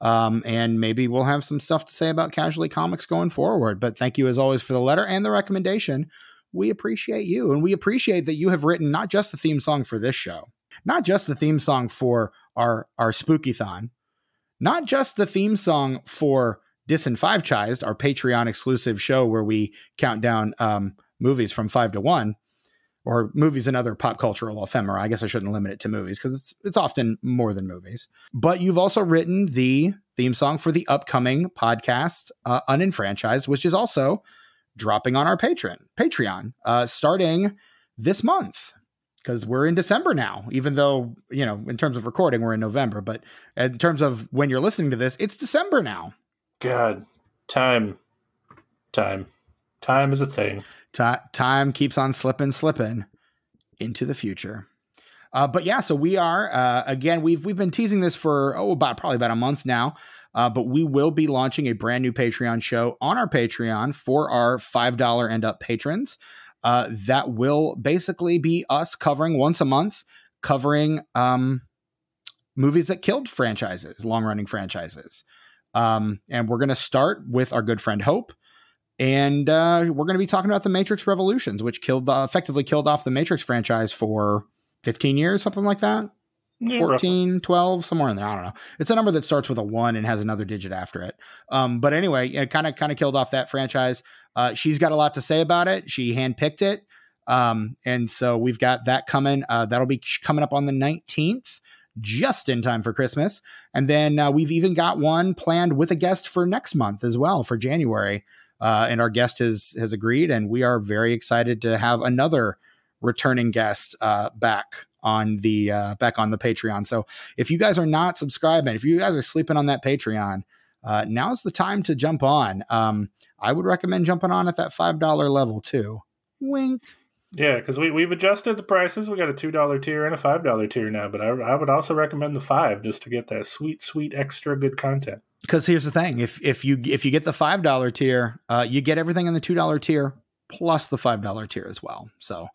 Um, and maybe we'll have some stuff to say about Casually Comics going forward. But thank you as always for the letter and the recommendation. we appreciate you. And we appreciate that you have written not just the theme song for this show, not just the theme song for our, our Spooky-thon, not just the theme song for Disenfranchised, our Patreon exclusive show where we count down um, movies from five to one, or movies and other pop cultural ephemera. I guess I shouldn't limit it to movies because it's it's often more than movies. But you've also written the theme song for the upcoming podcast uh, Unenfranchised, which is also dropping on our Patreon Patreon uh, starting this month because we're in December now. Even though you know, in terms of recording, we're in November, but in terms of when you're listening to this, it's December now. God, time, time, time is a thing. T- time keeps on slipping, slipping into the future. Uh, but yeah, so we are uh, again. We've we've been teasing this for oh about probably about a month now. Uh, but we will be launching a brand new Patreon show on our Patreon for our five dollar and up patrons. Uh, that will basically be us covering once a month, covering um, movies that killed franchises, long running franchises. Um, and we're going to start with our good friend Hope and uh, we're going to be talking about the Matrix Revolutions, which killed uh, effectively killed off the Matrix franchise for 15 years, something like that. Yeah, 14, roughly. 12, somewhere in there. I don't know. It's a number that starts with a one and has another digit after it. Um, but anyway, it kind of kind of killed off that franchise. Uh, she's got a lot to say about it. She handpicked it. Um, and so we've got that coming. Uh, that'll be coming up on the 19th, just in time for Christmas. And then uh, we've even got one planned with a guest for next month as well for January. Uh, and our guest has has agreed, and we are very excited to have another returning guest uh, back on the uh, back on the Patreon. So if you guys are not subscribing, if you guys are sleeping on that Patreon, now's the time to jump on. Um, I would recommend jumping on at that five dollar level too. Wink. Yeah, because we we've adjusted the prices. We got a two dollar tier and a five dollar tier now, but I, I would also recommend the five just to get that sweet, sweet extra good content because here's the thing if if you if you get the five dollar tier uh, you get everything in the two dollar tier plus the five dollar tier as well so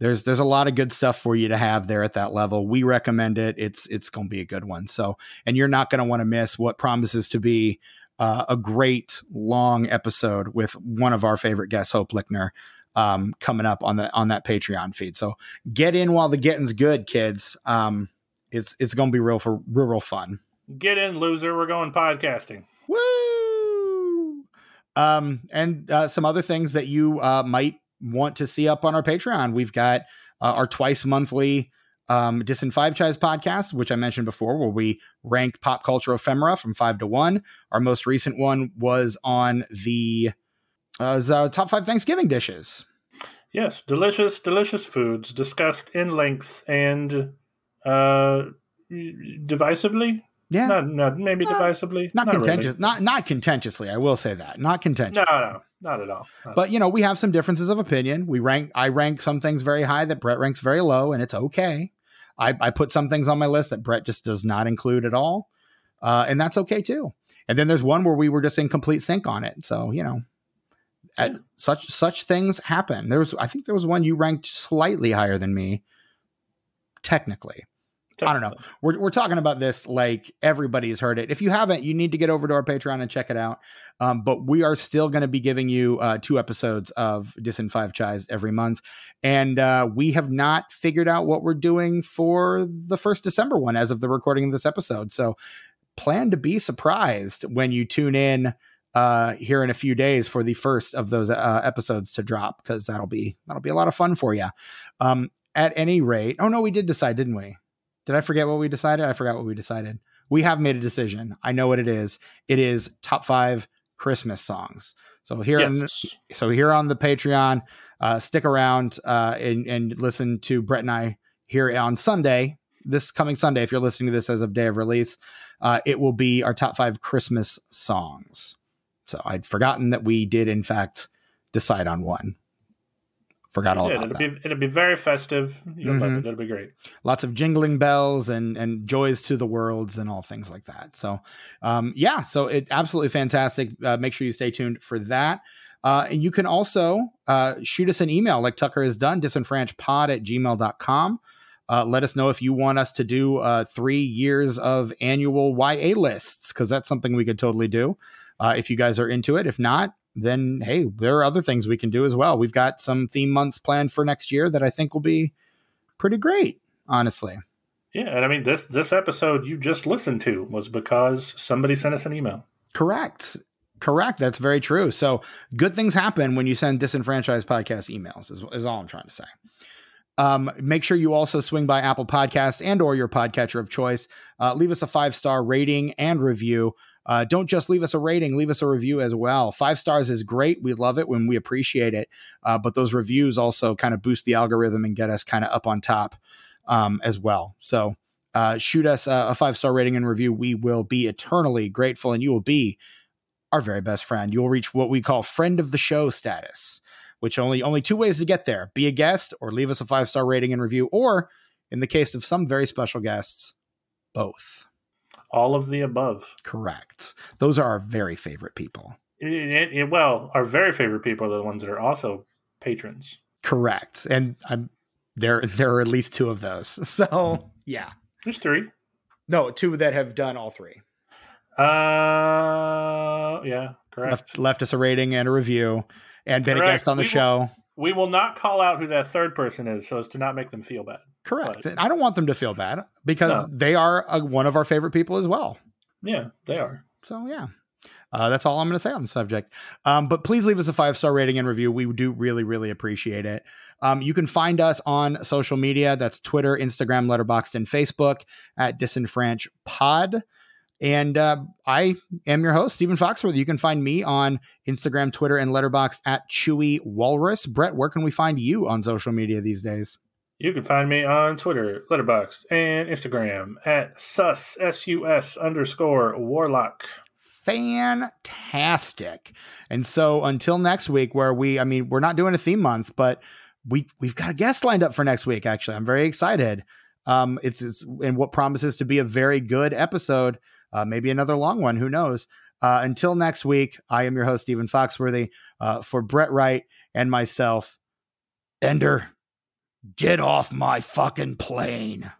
there's there's a lot of good stuff for you to have there at that level we recommend it it's it's going to be a good one so and you're not going to want to miss what promises to be uh, a great long episode with one of our favorite guests hope lichtner um, coming up on the on that patreon feed so get in while the getting's good kids um, it's it's going to be real for real, real fun Get in, loser. We're going podcasting. Woo! Um, and uh, some other things that you uh, might want to see up on our Patreon. We've got uh, our twice monthly um, Disenfranchised podcast, which I mentioned before, where we rank pop culture ephemera from five to one. Our most recent one was on the uh, uh top five Thanksgiving dishes. Yes, delicious, delicious foods discussed in length and uh, divisively. Yeah, not, not maybe not, divisively, not, not contentious, really. not not contentiously. I will say that, not contentious. No, no, not at all. Not but you know, we have some differences of opinion. We rank. I rank some things very high that Brett ranks very low, and it's okay. I, I put some things on my list that Brett just does not include at all, uh, and that's okay too. And then there's one where we were just in complete sync on it. So you know, yeah. such such things happen. There was, I think, there was one you ranked slightly higher than me, technically. I don't know. We're, we're talking about this like everybody's heard it. If you haven't, you need to get over to our Patreon and check it out. Um, but we are still going to be giving you uh, two episodes of Disenfranchised every month. And uh, we have not figured out what we're doing for the first December one as of the recording of this episode. So plan to be surprised when you tune in uh, here in a few days for the first of those uh, episodes to drop because that'll be that'll be a lot of fun for you. Um, at any rate, oh no, we did decide, didn't we? Did I forget what we decided? I forgot what we decided. We have made a decision. I know what it is. It is top five Christmas songs. So here, yes. on, so here on the Patreon, uh, stick around uh, and, and listen to Brett and I here on Sunday, this coming Sunday. If you're listening to this as of day of release, uh, it will be our top five Christmas songs. So I'd forgotten that we did in fact decide on one. Forgot all yeah, about it'll that. Be, it'll be very festive. You'll mm-hmm. love it. It'll be great. Lots of jingling bells and and joys to the worlds and all things like that. So, um, yeah, so it absolutely fantastic. Uh, make sure you stay tuned for that. Uh, and you can also uh, shoot us an email like Tucker has done, disenfranchpod at gmail.com. Uh, let us know if you want us to do uh, three years of annual YA lists, because that's something we could totally do uh, if you guys are into it. If not, then hey, there are other things we can do as well. We've got some theme months planned for next year that I think will be pretty great, honestly. Yeah, and I mean this this episode you just listened to was because somebody sent us an email. Correct. Correct. That's very true. So good things happen when you send disenfranchised podcast emails. Is, is all I'm trying to say. Um, make sure you also swing by Apple Podcasts and or your podcatcher of choice. Uh, leave us a five star rating and review. Uh, don't just leave us a rating, leave us a review as well. Five stars is great. We love it when we appreciate it. Uh, but those reviews also kind of boost the algorithm and get us kind of up on top um, as well. So uh, shoot us a, a five star rating and review. We will be eternally grateful, and you will be our very best friend. You will reach what we call friend of the show status, which only only two ways to get there: be a guest or leave us a five star rating and review, or in the case of some very special guests, both. All of the above. Correct. Those are our very favorite people. It, it, it, well, our very favorite people are the ones that are also patrons. Correct. And I'm there there are at least two of those. So, yeah. There's three. No, two that have done all three. Uh yeah, correct. Left, left us a rating and a review and been correct. a guest on the we show. Will, we will not call out who that third person is so as to not make them feel bad. Correct. But, I don't want them to feel bad because no. they are a, one of our favorite people as well. Yeah, they are. So, yeah. Uh, that's all I'm going to say on the subject. Um, but please leave us a five star rating and review. We do really, really appreciate it. Um, you can find us on social media. That's Twitter, Instagram, Letterboxd, and Facebook at Disenfranch Pod. And uh, I am your host, Stephen Foxworthy. You can find me on Instagram, Twitter, and Letterboxd at Chewy Walrus. Brett, where can we find you on social media these days? You can find me on Twitter, Letterboxd, and Instagram at sus s u s underscore warlock. Fantastic. And so until next week, where we, I mean, we're not doing a theme month, but we we've got a guest lined up for next week. Actually, I'm very excited. Um, it's it's and what promises to be a very good episode uh, maybe another long one. Who knows? Uh, until next week, I am your host, Stephen Foxworthy. Uh, for Brett Wright and myself, Ender, get off my fucking plane.